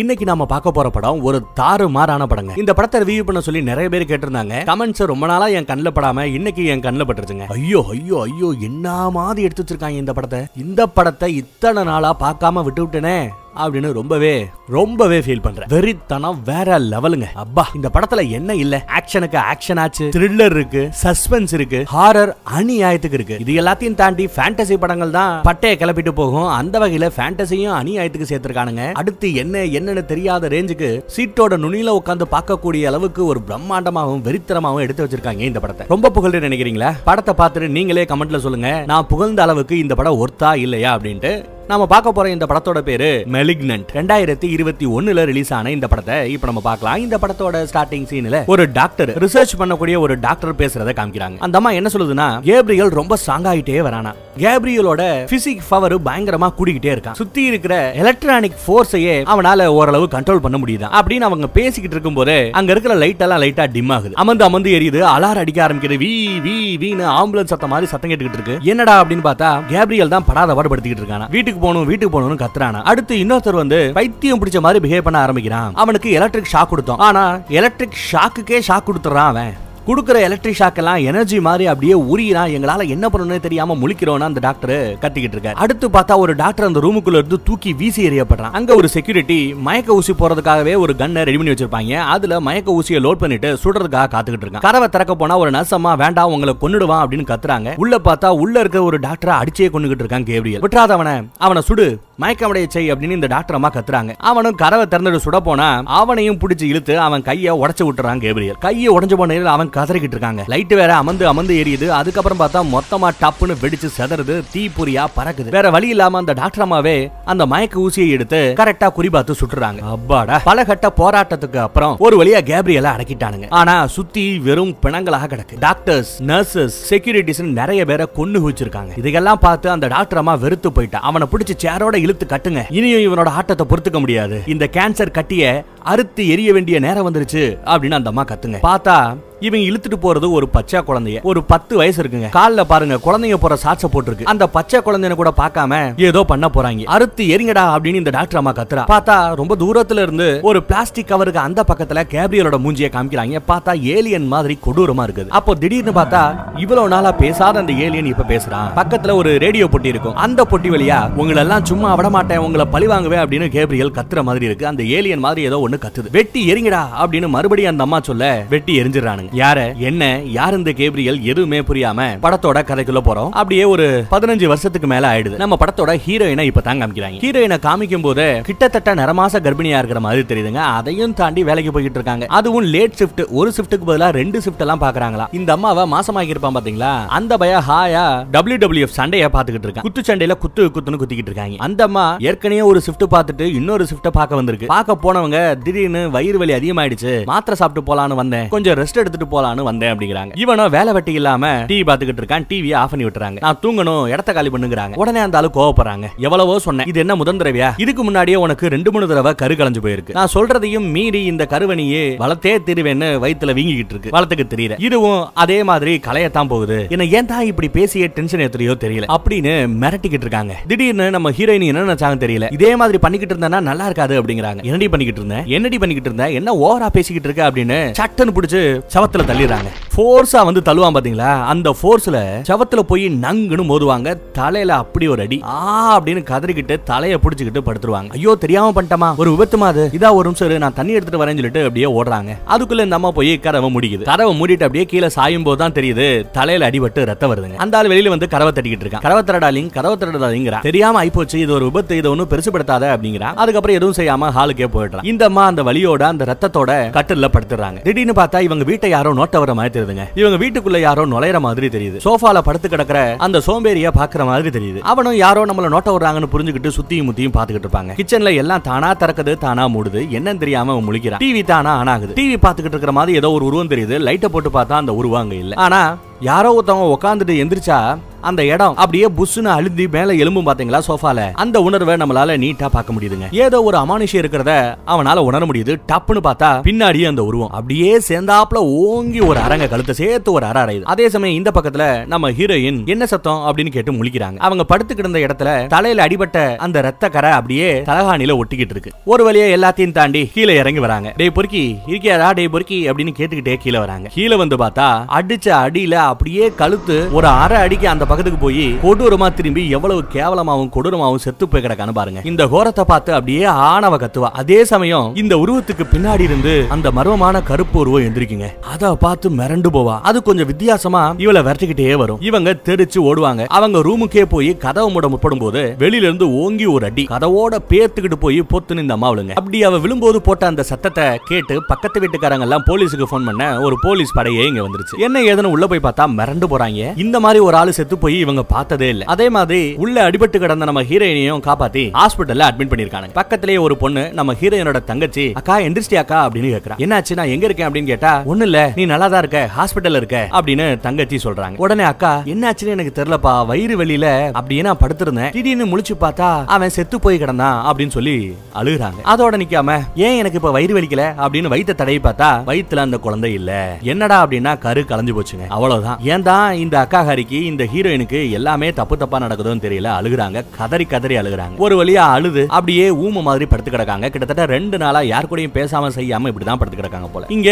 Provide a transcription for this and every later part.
இன்னைக்கு நாம பார்க்க போற படம் ஒரு தாறு மாறான படங்க. இந்த படத்தை ரிவ்யூ பண்ண சொல்லி நிறைய பேர் கேட்டிருந்தாங்க. கமெண்ட்ஸ் ரொம்ப நாளா என் கண்ணில் படாம இன்னைக்கு என் கண்ணில் பட்டுருச்சுங்க. ஐயோ ஐயோ ஐயோ என்ன மாதிரி எடுத்து வச்சிருக்காங்க இந்த படத்தை? இந்த படத்தை இத்தனை நாளா பார்க்காம விட்டு விட்டேனே அப்படின்னு ரொம்பவே ரொம்பவே ஃபீல் பண்றேன். வெறித்தனம் வேற லெவலுங்க. அப்பா இந்த படத்துல என்ன இல்ல? ஆக்ஷனுக்கு ஆக்ஷன் ஆச்சு. த்ரில்லர் இருக்கு சஸ்பென்ஸ் இருக்கு ஹாரர் அநியாயத்துக்கு இருக்கு. இது எல்லாத்தையும் தாண்டி ஃபேண்டசி படங்கள் தான் பட்டையை கிளப்பிட்டு போகும். அந்த வகையில ஃபேண்டசியும் அநியாயத்துக்கு சேர்த்திருக்கானுங்க. அடுத்து என்ன என்னன்னு தெரியாத ரேஞ்சுக்கு சீட்டோட நுனியில உட்காந்து பார்க்கக்கூடிய அளவுக்கு ஒரு பிரம்மாண்டமாகவும் வெறித்தனமாகவும் எடுத்து வச்சிருக்காங்க இந்த படத்தை. ரொம்ப புகழ்ந்து நினைக்கிறீங்களா? படத்தை பார்த்துட்டு நீங்களே கமெண்ட்ல சொல்லுங்க. நான் புகழ்ந்த அளவுக்கு இந்த படம் ஒர்த்தா இல்லையா அப்படின்ட்டு நாம பார்க்க போற இந்த படத்தோட பேரு மெலிக்னன்ட் ரெண்டாயிரத்தி இருபத்தி ஒண்ணுல ரிலீஸ் ஆன இந்த படத்தை இப்ப நம்ம பார்க்கலாம். இந்த படத்தோட ஸ்டார்டிங் சீன்ல ஒரு டாக்டர் ரிசர்ச் பண்ணக்கூடிய ஒரு டாக்டர் பேசுறத காமிக்கிறாங்க. அந்த அம்மா என்ன சொல்லுதுன்னா கேப்ரியல் ரொம்ப ஸ்ட்ராங் ஆயிட்டே வரானா. கேப்ரியலோட பிசிக் பவர் பயங்கரமா கூடிக்கிட்டே இருக்கான். சுத்தி இருக்கிற எலக்ட்ரானிக் போர்ஸையே அவனால ஓரளவு கண்ட்ரோல் பண்ண முடியுதா அப்படின்னு அவங்க பேசிக்கிட்டு இருக்கும் போது அங்க இருக்கிற லைட் எல்லாம் லைட்டா டிம் ஆகுது. அமர்ந்து அமர்ந்து எரியுது அலாரம் அடிக்க ஆரம்பிக்குது. வி வி வீன்னு ஆம்புலன்ஸ் சத்தம் மாதிரி சத்தம் கேட்டுக்கிட்டு இருக்கு. என்னடா அப்படின்னு பார்த்தா கேப்ரியல் தான் படாத பாடுபடுத்திக்கிட்டு இருக்கானா. வீட்டுக்கு போகணும் வீட்டுக்கு போகணும்னு கத்துறானா. அடுத்து இன்னொருத்தர் வந்து பைத்தியம் பிடிச்ச மாதிரி பிஹேவ் பண்ண ஆரம்பிக்கிறான். அவனுக்கு எலக்ட்ரிக் ஷாக் கொடுத்தோம். ஆனா எலக்ட்ரிக் ஷாக்குக்கே ஷாக் கொடுத்துறான் அவன். கொடுக்குற எலக்ட்ரிக் ஷாக்கெல்லாம் எனர்ஜி மாதிரி அப்படியே உரியிறான் எங்களால என்ன பண்ணணும்னு தெரியாம முழிக்கிறோம்னு அந்த டாக்டர் கத்திக்கிட்டு இருக்காரு. அடுத்து பார்த்தா ஒரு டாக்டர் அந்த ரூமுக்குள்ள இருந்து தூக்கி வீசி எறியப்படுறான். அங்க ஒரு செக்யூரிட்டி மயக்க ஊசி போறதுக்காகவே ஒரு கன்னை ரெடி பண்ணி வச்சிருப்பாங்க. அதுல மயக்க ஊசியை லோட் பண்ணிட்டு சுடுறதுக்காக காத்துக்கிட்டு இருக்கான். கதவை திறக்க போனா ஒரு நர்சம்மா வேண்டாம் உங்களை கொன்னுடுவான் அப்படின்னு கத்துறாங்க. உள்ள பார்த்தா உள்ள இருக்க ஒரு டாக்டரை அடிச்சே கொண்டுகிட்டு இருக்கான் கேப்ரியல். விட்டுறாத அவனை அவனை சுடு. மயக்கமடைய செய் அப்படின்னு இந்த டாக்டர் அம்மா கத்துறாங்க. அவனும் கதவை திறந்துட்டு சுட போனா அவனையும் பிடிச்சி இழுத்து அவன் கையை உடச்சு விட்டுறான் கேப்ரியல். கையை உடஞ்சு போன நேரில் அவன் கதறிக்கிட்டு இருக்காங்க. லைட் வேற அமர்ந்து அமர்ந்து எரியுது. அதுக்கப்புறம் பார்த்தா மொத்தமா டப்புன்னு வெடிச்சு செதறது. தீப்பொறியா பறக்குது. வேற வழி இல்லாம அந்த டாக்டர் அம்மாவே அந்த மயக்க ஊசியை எடுத்து கரெக்டா குறிபாத்து சுட்டுறாங்க. அப்பாடா. பல கட்ட போராட்டத்துக்கு அப்புறம் ஒரு வழியா கேப்ரியலை அடக்கிட்டானுங்க. ஆனா சுத்தி வெறும் பிணங்களாக கிடக்கு. டாக்டர்ஸ் நர்சஸ் செக்யூரிட்டிஸ் நிறைய பேரை கொண்டு குவிச்சிருக்காங்க. இதையெல்லாம் பார்த்து அந்த டாக்டர் அம்மா வெறுத்து போயிட்டா. அவனை பிடிச்சி சேரோட இழுத்து கட்டுங்க. இனியும் இவனோட ஆட்டத்தை பொறுத்துக்க முடியாது. இந்த கேன்சர் கட்டிய அறுத்து எரிய வேண்டிய நேரம் வந்துருச்சு. அப்படின்னு அந்த அம்மா கத்துங்க. பார்த்தா இவங்க இழுத்துட்டு போறது ஒரு பச்சை குழந்தைய. ஒரு பத்து வயசு இருக்குங்க. கால்ல பாருங்க குழந்தைங்க போற சாட்ச போட்டிருக்கு. அந்த பச்சை குழந்தைய கூட பார்க்காம ஏதோ பண்ண போறாங்க. அறுத்து எரிங்கடா அப்படின்னு இந்த டாக்டர் அம்மா கத்துறா. பார்த்தா ரொம்ப தூரத்துல இருந்து ஒரு பிளாஸ்டிக் கவருக்கு அந்த பக்கத்துல கேப்ரியலோட மூஞ்சியை காமிக்கிறாங்க. பார்த்தா ஏலியன் மாதிரி கொடூரமா இருக்குது. அப்போ திடீர்னு பார்த்தா இவ்வளவு நாளா பேசாத அந்த ஏலியன் இப்ப பேசுறான் பக்கத்துல ஒரு ரேடியோ பொட்டி இருக்கும். அந்த பொட்டி வழியா உங்களை எல்லாம் சும்மா விட மாட்டேன். உங்களை பழி வாங்குவேன் அப்படின்னு கேப்ரியல் கத்துற மாதிரி இருக்கு. அந்த ஏலியன் மாதிரி ஏதோ ஒண்ணு கத்துது. வெட்டி எரிங்கடா அப்படின்னு மறுபடியும் அந்த அம்மா சொல்ல வெட்டி எரிஞ்சிடறானுங்க. யார? என்ன யார் இந்த கேப்ரியல் எதுவுமே புரியாம படத்தோட கதைக்குள்ள போறோம். அப்படியே ஒரு பதினஞ்சு வருஷத்துக்கு மேல ஆயிடுது. நம்ம படத்தோட ஹீரோயினை இப்ப தான் காமிக்கிறாங்க. ஹீரோயினை காமிக்கும் போது கிட்டத்தட்ட நரமாச கர்ப்பிணியா இருக்கிற மாதிரி தெரியுதுங்க. அதையும் தாண்டி வேலைக்கு போயிட்டு இருக்காங்க. அதுவும் லேட் ஷிஃப்ட் ஒரு ஷிஃப்ட்டுக்கு பதிலா ரெண்டு ஷிஃப்ட் எல்லாம் பாக்குறாங்களா இந்த அம்மாவை மாசமாகி இருப்பான் பாத்தீங்களா? அந்த பய ஹாயா டபிள்யூ டபிள்யூ சண்டைய பாத்துக்கிட்டு இருக்காங்க குத்து சண்டையில குத்து குத்துன்னு குத்திக்கிட்டு இருக்காங்க. அந்த அம்மா ஏற்கனவே ஒரு ஷிஃப்ட் பார்த்துட்டு இன்னொரு ஷிஃப்ட பார்க்க வந்திருக்கு. பார்க்க போனவங்க திடீர்னு வயிறு வலி அதிகமாயிடுச்சு. மாத்திரை சாப்பிட்டு போலான்னு வந்தேன். கொஞ்சம் ரெஸ்ட் எடுத்து பார்த்துட்டு போலான்னு வந்தேன் அப்படிங்கிறாங்க. இவனும் வேலை வெட்டி இல்லாம டிவி பாத்துக்கிட்டு இருக்கான் டிவியை ஆஃப் பண்ணி விட்டுறாங்க. நான் தூங்கணும் இடத்த காலி பண்ணுங்கிறாங்க. உடனே அந்த ஆளு கோவப்படுறாங்க. எவ்வளவோ சொன்னேன். இது என்ன முதல் தடவையா? இதுக்கு முன்னாடியே உனக்கு ரெண்டு மூணு தடவை கரு கலைஞ்சு போயிருக்கு. நான் சொல்றதையும் மீறி இந்த கருவணியே வளத்தே திருவேன்னு வயிற்றுல வீங்கிக்கிட்டு இருக்கு. வளத்துக்கு தெரியல. இதுவும் அதே மாதிரி கலையத்தான் போகுது. என்ன ஏன் தான் இப்படி பேசிய டென்ஷன் ஏத்துறியோ தெரியல. அப்படின்னு மிரட்டிக்கிட்டு இருக்காங்க. திடீர்னு நம்ம ஹீரோயின் என்ன நினைச்சாங்க தெரியல. இதே மாதிரி பண்ணிக்கிட்டு இருந்தா நல்லா இருக்காது அப்படிங்கிறாங்க. என்னடி பண்ணிக்கிட்டு இருந்தேன் என்னடி பண்ணிக்கிட்டு இருந்தேன் என்ன ஓவரா பேசிக்கிட்டு இருக்க அப்படின்னு சட்டன் பிடிச்சி சவ சவத்துல தள்ளிடுறாங்க. ஃபோர்ஸா வந்து தள்ளுவான் பாத்தீங்களா? அந்த ஃபோர்ஸ்ல சவத்துல போய் நங்குன்னு மோதுவாங்க. தலையில அப்படி ஒரு அடி. ஆ அப்படின்னு கதறிக்கிட்டு தலைய புடிச்சுக்கிட்டு படுத்துருவாங்க. ஐயோ தெரியாம பண்ணிட்டமா? ஒரு விபத்துமா அது? இதா ஒரு நிமிஷம் நான் தண்ணி எடுத்துட்டு வரேன்னு சொல்லிட்டு அப்படியே ஓடுறாங்க. அதுக்குள்ள இந்த அம்மா போய் கதவை முடிக்குது. கதவை மூடிட்டு அப்படியே கீழே சாயும் போது தான் தெரியுது தலையில அடிபட்டு ரத்தம் வருதுங்க. அந்த ஆள் வெளியில வந்து கதவை தட்டிக்கிட்டு இருக்கான். கதவை தரடாலிங் கதவை தரடாதீங்கிறா தெரியாம ஆயிப்போச்சு இது ஒரு விபத்து இது ஒன்னும் பெருசுபடுத்தாத அப்படிங்கிறா அதுக்கப்புறம் எதுவும் செய்யாம ஹாலுக்கே போயிடுறான். இந்த அம்மா அந்த வலியோட அந்த ரத்தத்தோட கட்டில படுத்துறாங்க. திடீர்னு பார்த்தா இவங்க வீட்டை யாரோ நோட்ட வர மாதிரி தெரியுதுங்க இவங்க வீட்டுக்குள்ள யாரோ நுழையிற மாதிரி தெரியுது. சோஃபால படுத்து கிடக்குற அந்த சோம்பேறிய பாக்குற மாதிரி தெரியுது. அவனும் யாரோ நம்மள நோட்ட வர்றாங்கன்னு புரிஞ்சுக்கிட்டு சுத்தியும் முத்தியும் பாத்துக்கிட்டு இருப்பாங்க. கிச்சன்ல எல்லாம் தானா திறக்குது தானா மூடுது. என்னன்னு தெரியாம அவன் முழிக்கிறான். டிவி தானா ஆன் ஆகுது. டிவி பாத்துக்கிட்டு இருக்கிற மாதிரி ஏதோ ஒரு உருவம் தெரியுது. லைட்டை போட்டு பார்த்தா அந்த உருவாங்க இல்ல. ஆனா யாரோ ஒருத்தவங்க உட்காந்துட்டு எந்திரிச்சா அந்த இடம் அப்படியே புஷ்னு அழுந்தி மேல எலும்பும் பாத்தீங்களா சோஃபால? அந்த உணர்வை நம்மளால நீட்டா பார்க்க முடியுதுங்க. ஏதோ ஒரு அமானுஷம் இருக்கிறத அவனால உணர முடியுது. டப்புன்னு பார்த்தா பின்னாடியே அந்த உருவம். அப்படியே சேர்ந்தாப்புல ஓங்கி ஒரு அரங்க கழுத்தை சேர்த்து ஒரு அற அறையுது. அதே சமயம் இந்த பக்கத்துல நம்ம ஹீரோயின் என்ன சத்தம் அப்படின்னு கேட்டு முழிக்கிறாங்க. அவங்க படுத்து கிடந்த இடத்துல தலையில அடிபட்ட அந்த ரத்த கரை அப்படியே தலகாணில ஒட்டிக்கிட்டு இருக்கு. ஒரு வழியா எல்லாத்தையும் தாண்டி கீழே இறங்கி வராங்க. டேய் பொறுக்கி இருக்கியாடா? டேய் பொறுக்கி அப்படின்னு கேட்டுக்கிட்டே கீழே வராங்க. கீழே வந்து பார்த்தா அடிச்ச அடியில அப்படியே கழுத்து ஒரு அரை அடிக்கு அந்த பக்கத்துக்கு போய் கொடூரமா திரும்பி எவ்வளவு கேவலமாவும் கொடூரமாவும் செத்து போய் கிடக்கான்னு பாருங்க. இந்த கோரத்தை பார்த்து அப்படியே ஆணவ கத்துவா. அதே சமயம் இந்த உருவத்துக்கு பின்னாடி இருந்து அந்த மர்மமான கருப்பு உருவம் எந்திரிக்குங்க. அத பார்த்து மிரண்டு போவா. அது கொஞ்சம் வித்தியாசமா இவளை விரட்டிக்கிட்டே வரும். இவங்க தெரிச்சு ஓடுவாங்க. அவங்க ரூமுக்கே போய் கதவை மூட முற்படும் போது வெளியில இருந்து ஓங்கி ஒரு அடி. கதவோட பேத்துக்கிட்டு போய் பொத்துன்னு இந்த அம்மா விழுங்க. அப்படி அவ விழும்போது போட்ட அந்த சத்தத்தை கேட்டு பக்கத்து வீட்டுக்காரங்க எல்லாம் போலீஸுக்கு போன் பண்ண ஒரு போலீஸ் படையே இங்க வந்துருச்சு. என்ன ஏதனும் உள்ள போய் பார்த்தா மிரண்டு போறாங்க. இந்த மாதிரி ஒரு ஆளு செத்து போய் இவங்க பார்த்ததே இல்ல. அதே மாதிரி உள்ள அடிபட்டு கிடந்த நம்ம ஹீரோயினையும் காப்பாத்தி ஹாஸ்பிட்டல்ல அட்மிட் பண்ணிருக்காங்க பக்கத்திலேயே ஒரு பொண்ணு நம்ம ஹீரோயினோட தங்கச்சி அக்கா எந்திரிச்சியா அக்கா? அப்படின்னு கேக்குறா. என்னாச்சு? நான் எங்க இருக்கேன்? அப்படின்னு கேட்டா ஒண்ணு இல்ல. நீ நல்லா தான் இருக்க. ஹாஸ்பிட்டல் இருக்க. அப்படின்னு தங்கச்சி சொல்றாங்க. உடனே அக்கா என்னாச்சுன்னு எனக்கு தெரியலப்பா. வயிறு வெளியில அப்படியே நான் படுத்திருந்தேன். திடீர்னு முழிச்சு பார்த்தா அவன் செத்து போய் கிடந்தான். அப்படின்னு சொல்லி அழுகுறாங்க. அதோட நிக்காம ஏன் எனக்கு இப்ப வயிறு வலிக்கல? அப்படின்னு வயிற்ற தடவி பார்த்தா வயித்துல அந்த குழந்தை இல்ல. என்னடா அப்படின்னா கரு கலைஞ்சு போச்சுங்க. அவ்வளவுதான். ஏன் தான் இந்த அக்கா ஹரிக்கு இந்த ஹீரோயினுக்கு எல்லாமே தப்பு தப்பா நடக்குதுன்னு தெரியல அழுகுறாங்க. கதறி கதறி அழுகுறாங்க. ஒரு வழியா அழுது அப்படியே ஊம மாதிரி படுத்து கிடக்காங்க. கிட்டத்தட்ட ரெண்டு நாளா யார் கூடயும் பேசாம செய்யாம இப்படிதான் படுத்து கிடக்காங்க போல. இங்க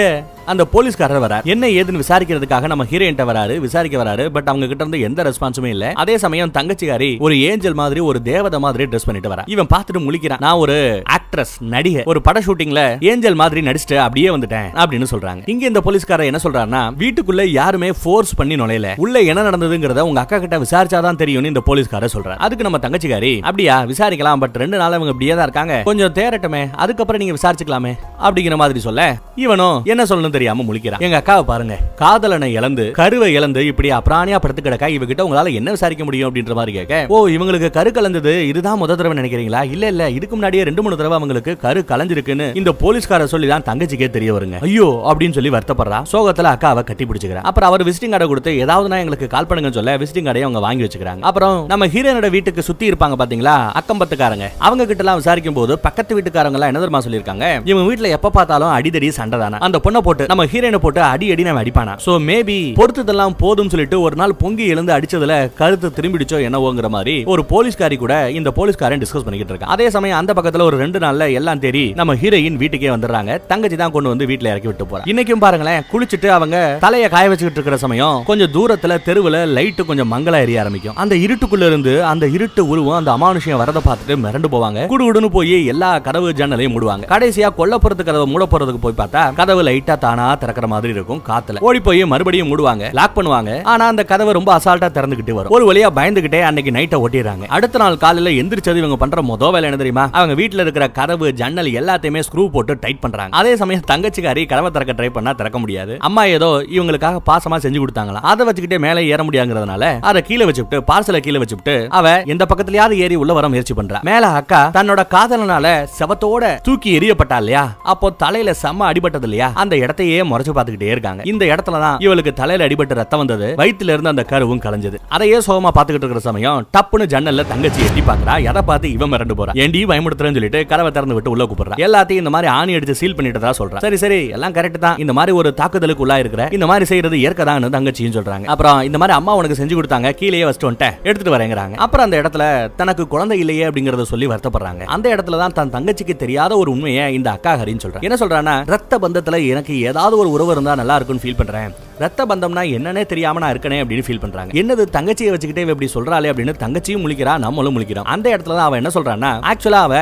அந்த போலீஸ்காரர் வரார். என்ன ஏதுன்னு விசாரிக்கிறதுக்காக நம்ம ஹீரோயின்ட்ட வராரு விசாரிக்க வராரு பட் அவங்க கிட்ட இருந்து எந்த ரெஸ்பான்ஸுமே இல்ல. அதே சமயம் தங்கச்சிகாரி ஒரு ஏஞ்சல் மாதிரி ஒரு தேவதை மாதிரி ட்ரெஸ் பண்ணிட்டு வரா இவன் பார்த்துட்டு முழிக்கிறான். நான் ஒரு ஆக்ட்ரஸ் நடிகை ஒரு பட ஷூட்டிங்ல ஏஞ்சல் மாதிரி நடிச்சுட்டு அப்படியே வந்துட்டேன் அப்படின்னு சொல்றாங்க. இங்க இந்த போலீஸ்காரர் என்ன சொல்றாருன்னா வீட்டுக்குள்ள யாருமே போர் ஃபோர்ஸ் பண்ணி நுழையல. உள்ள என்ன நடந்ததுங்கிறத உங்க அக்கா கிட்ட விசாரிச்சாதான் தெரியும்னு இந்த போலீஸ்கார சொல்றாரு. அதுக்கு நம்ம தங்கச்சிக்காரி அப்படியா விசாரிக்கலாம் பட் ரெண்டு நாள் அவங்க இப்படியே தான் இருக்காங்க. கொஞ்சம் தேரட்டமே அதுக்கப்புறம் நீங்க விசாரிச்சுக்கலாமே அப்படிங்கிற மாதிரி சொல்ல இவனும் என்ன சொல்லணும் தெரியாம முழிக்கிறான். எங்க அக்காவை பாருங்க காதலனை இழந்து கருவை இழந்து இப்படி அப்ராணியா படுத்து கிடக்கா இவகிட்ட உங்களால என்ன விசாரிக்க முடியும் அப்படின்ற மாதிரி கேட்க ஓ இவங்களுக்கு கரு கலந்தது இதுதான் முத தடவை நினைக்கிறீங்களா? இல்ல இல்ல இதுக்கு முன்னாடியே ரெண்டு மூணு தடவை அவங்களுக்கு கரு கலஞ்சிருக்குன்னு இந்த போலீஸ்கார சொல்லி தான் தங்கச்சிக்கே தெரிய வருங்க. ஐயோ அப்படின்னு சொல்லி வருத்தப்படுறா. சோகத்துல அக்காவை கட்டி பிடிச்சுக்கிறா. அப்புறம் அவர் விசிட்டிங் கார்டை கொடுத்து ஏதாவதுனா எங்களுக்கு கால் பண்ணுங்கன்னு சொல்ல விசிட்டிங் கார்டையும் அவங்க வாங்கி வச்சுக்கிறாங்க. அப்புறம் நம்ம ஹீரோனோட வீட்டுக்கு சுத்தி இருப்பாங்க பாத்தீங்களா? அக்கம் பத்துக்காரங்க அவங்க கிட்ட எல்லாம் விசாரிக்கும் போது பக்கத்து வீட்டுக்காரங்க எல்லாம் என்ன தெரியுமா சொல்லியிருக்காங்க? இவன் வீட்டுல எப்ப பார்த்தாலும் அடிதடி சண்டை தானே. அந்த பொண்ணை போட்டு நம்ம ஹீரோயினை போட்டு அடி அடி நம்ம அடிப்பானா? சோ மேபி பொறுத்ததெல்லாம் போதும் சொல்லிட்டு ஒரு நாள் பொங்கி எழுந்து அடிச்சதுல கருத்து திரும்பிடுச்சோ என்னவோங்கிற மாதிரி ஒரு போலீஸ்காரி கூட இந்த போலீஸ்காரன் டிஸ்கஸ் பண்ணிக்கிட்டு இருக்கா அதே சமயம் அந்த பக்கத்துல ஒரு ரெண்டு நாள்ல எல்லாம் தேடி நம்ம ஹீரோயின் வீட்டுக்கே வந்துடுறாங்க. தங்கச்சி தான் கொண்டு வந்து வீட்டுல இறக்கி விட்டு போறாங்க இன்னைக்கும் பாருங்களேன் குளிச்சுட்டு அவங்க தலையை காய வச்சுக்கிட்டு இருக்கிற சமயம் கொஞ்சம் தூரத்துல தெருவுல லைட் கொஞ்சம் மங்களா எரிய ஆரம்பிக்கும். அந்த இருட்டுக்குள்ள இருந்து அந்த இருட்டு உருவம் அந்த அமானுஷம் வரத பார்த்துட்டு மிரண்டு போவாங்க. குடுகுடுன்னு போய் எல்லா கதவு ஜன்னலையும் மூடுவாங்க. கடைசியா கொல்லப்புறத்து கதவை மூட போறதுக்கு போய் பார்த்தா கதவு லைட்டா தானா திறக்கிற மாதிரி இருக்கும் காத்துல. ஓடி போய் மறுபடியும் மூடுவாங்க லாக் பண்ணுவாங்க. ஆனா அந்த கதவை ரொம்ப அசால்ட்டா திறந்துகிட்டு வரும். ஒரு வழியா பயந்துகிட்டே அன்னைக்கு நைட்டை ஒட்டிடுறாங்க அடுத்த நாள் காலையில எந்திரிச்சது இவங்க பண்ற மொத வேலை என்ன தெரியுமா? அவங்க வீட்டுல இருக்கிற கதவு ஜன்னல் எல்லாத்தையுமே ஸ்க்ரூ போட்டு டைட் பண்றாங்க. அதே சமயம் தங்கச்சிக்காரி கதவை திறக்க ட்ரை பண்ணா திறக்க முடியாது. அம்மா ஏதோ இவங்களுக்காக பாசமா செஞ்சு கொடுத்தாங்களாம் அதை வச்சுக்கிட்டே மேலே ஏற முடியாங்கிறதுனால அதை கீழே வச்சுட்டு பார்சலை கீழே வச்சுட்டு அவ எந்த பக்கத்துலயாவது ஏறி உள்ள வர முயற்சி பண்றா. மேல அக்கா தன்னோட காதலனால செவத்தோட தூக்கி எரியப்பட்டா இல்லையா? அப்போ தலையில செம்ம அடிபட்டது இல்லையா? அந்த இடத்தையே முறைச்சு பார்த்துக்கிட்டே இருக்காங்க. இந்த இடத்துல தான் இவளுக்கு தலையில அடிபட்டு ரத்தம் வந்தது. வயித்துல இருந்து அந்த கருவும் கலைஞ்சது. அதையே சோகமா பாத்துக்கிட்டு இருக்கிற சமயம் டப்புன்னு ஜன்னல்ல தங்கச்சி எட்டி பாக்குறா எதை பார்த்து இவன் மிரண்டு போறா? ஏண்டி பயமுடுத்துறேன்னு சொல்லிட்டு கதவை திறந்து விட்டு உள்ள கூப்பிடுறா. எல்லாத்தையும் இந்த மாதிரி ஆணி அடிச்சு சீல் பண்ணிட்டதா சொல்றா. சரி சரி எல்லாம் கரெக்ட் தான். இந்த மாதிரி ஒரு தாக்குதலுக்கு உள்ளா இருக்கிற இந்த மாதிரி செய்யறது இயற்கை தான் தங்கச்சியும் சொல்றாங்க. அப்புறம் இந்த மாதிரி அம்மா உனக்கு செஞ்சு கொடுத்தாங்க கீழேயே வச்சுட்டு வந்துட்டேன் எடுத்துட்டு வரேங்கிறாங்க. அப்புறம் அந்த இடத்துல தனக்கு குழந்தை இல்லையே அப்படிங்கறத சொல்லி வருத்தப்படுறாங்க. அந்த இடத்துல தான் தன் தங்கச்சிக்கு தெரியாத ஒரு உண்மையை இந்த அக்கா ஹரின்னு சொல்றேன் என்ன சொல்றான்னா ரத்த பந்தத்துல எனக்கு ஏதாவது ஒரு உறவு இருந்தா நல்லா இருக்கும்னு ஃபீல் பண்றேன். ரத்த பந்தம்னா என்னன்னே தெரியாம நான் இருக்கனே அப்படின்னு ஃபீல் பண்றாங்க. என்னது தங்கச்சியை வச்சுக்கிட்டே இப்படி சொல்றாளே அப்படின்னு தங்கச்சியும் முழிக்கிறா நம்மளும் முழிக்கிறோம். அந்த இடத்துல தான் அவன் என்ன சொல்றான்னா ஆக்சுவலா அவ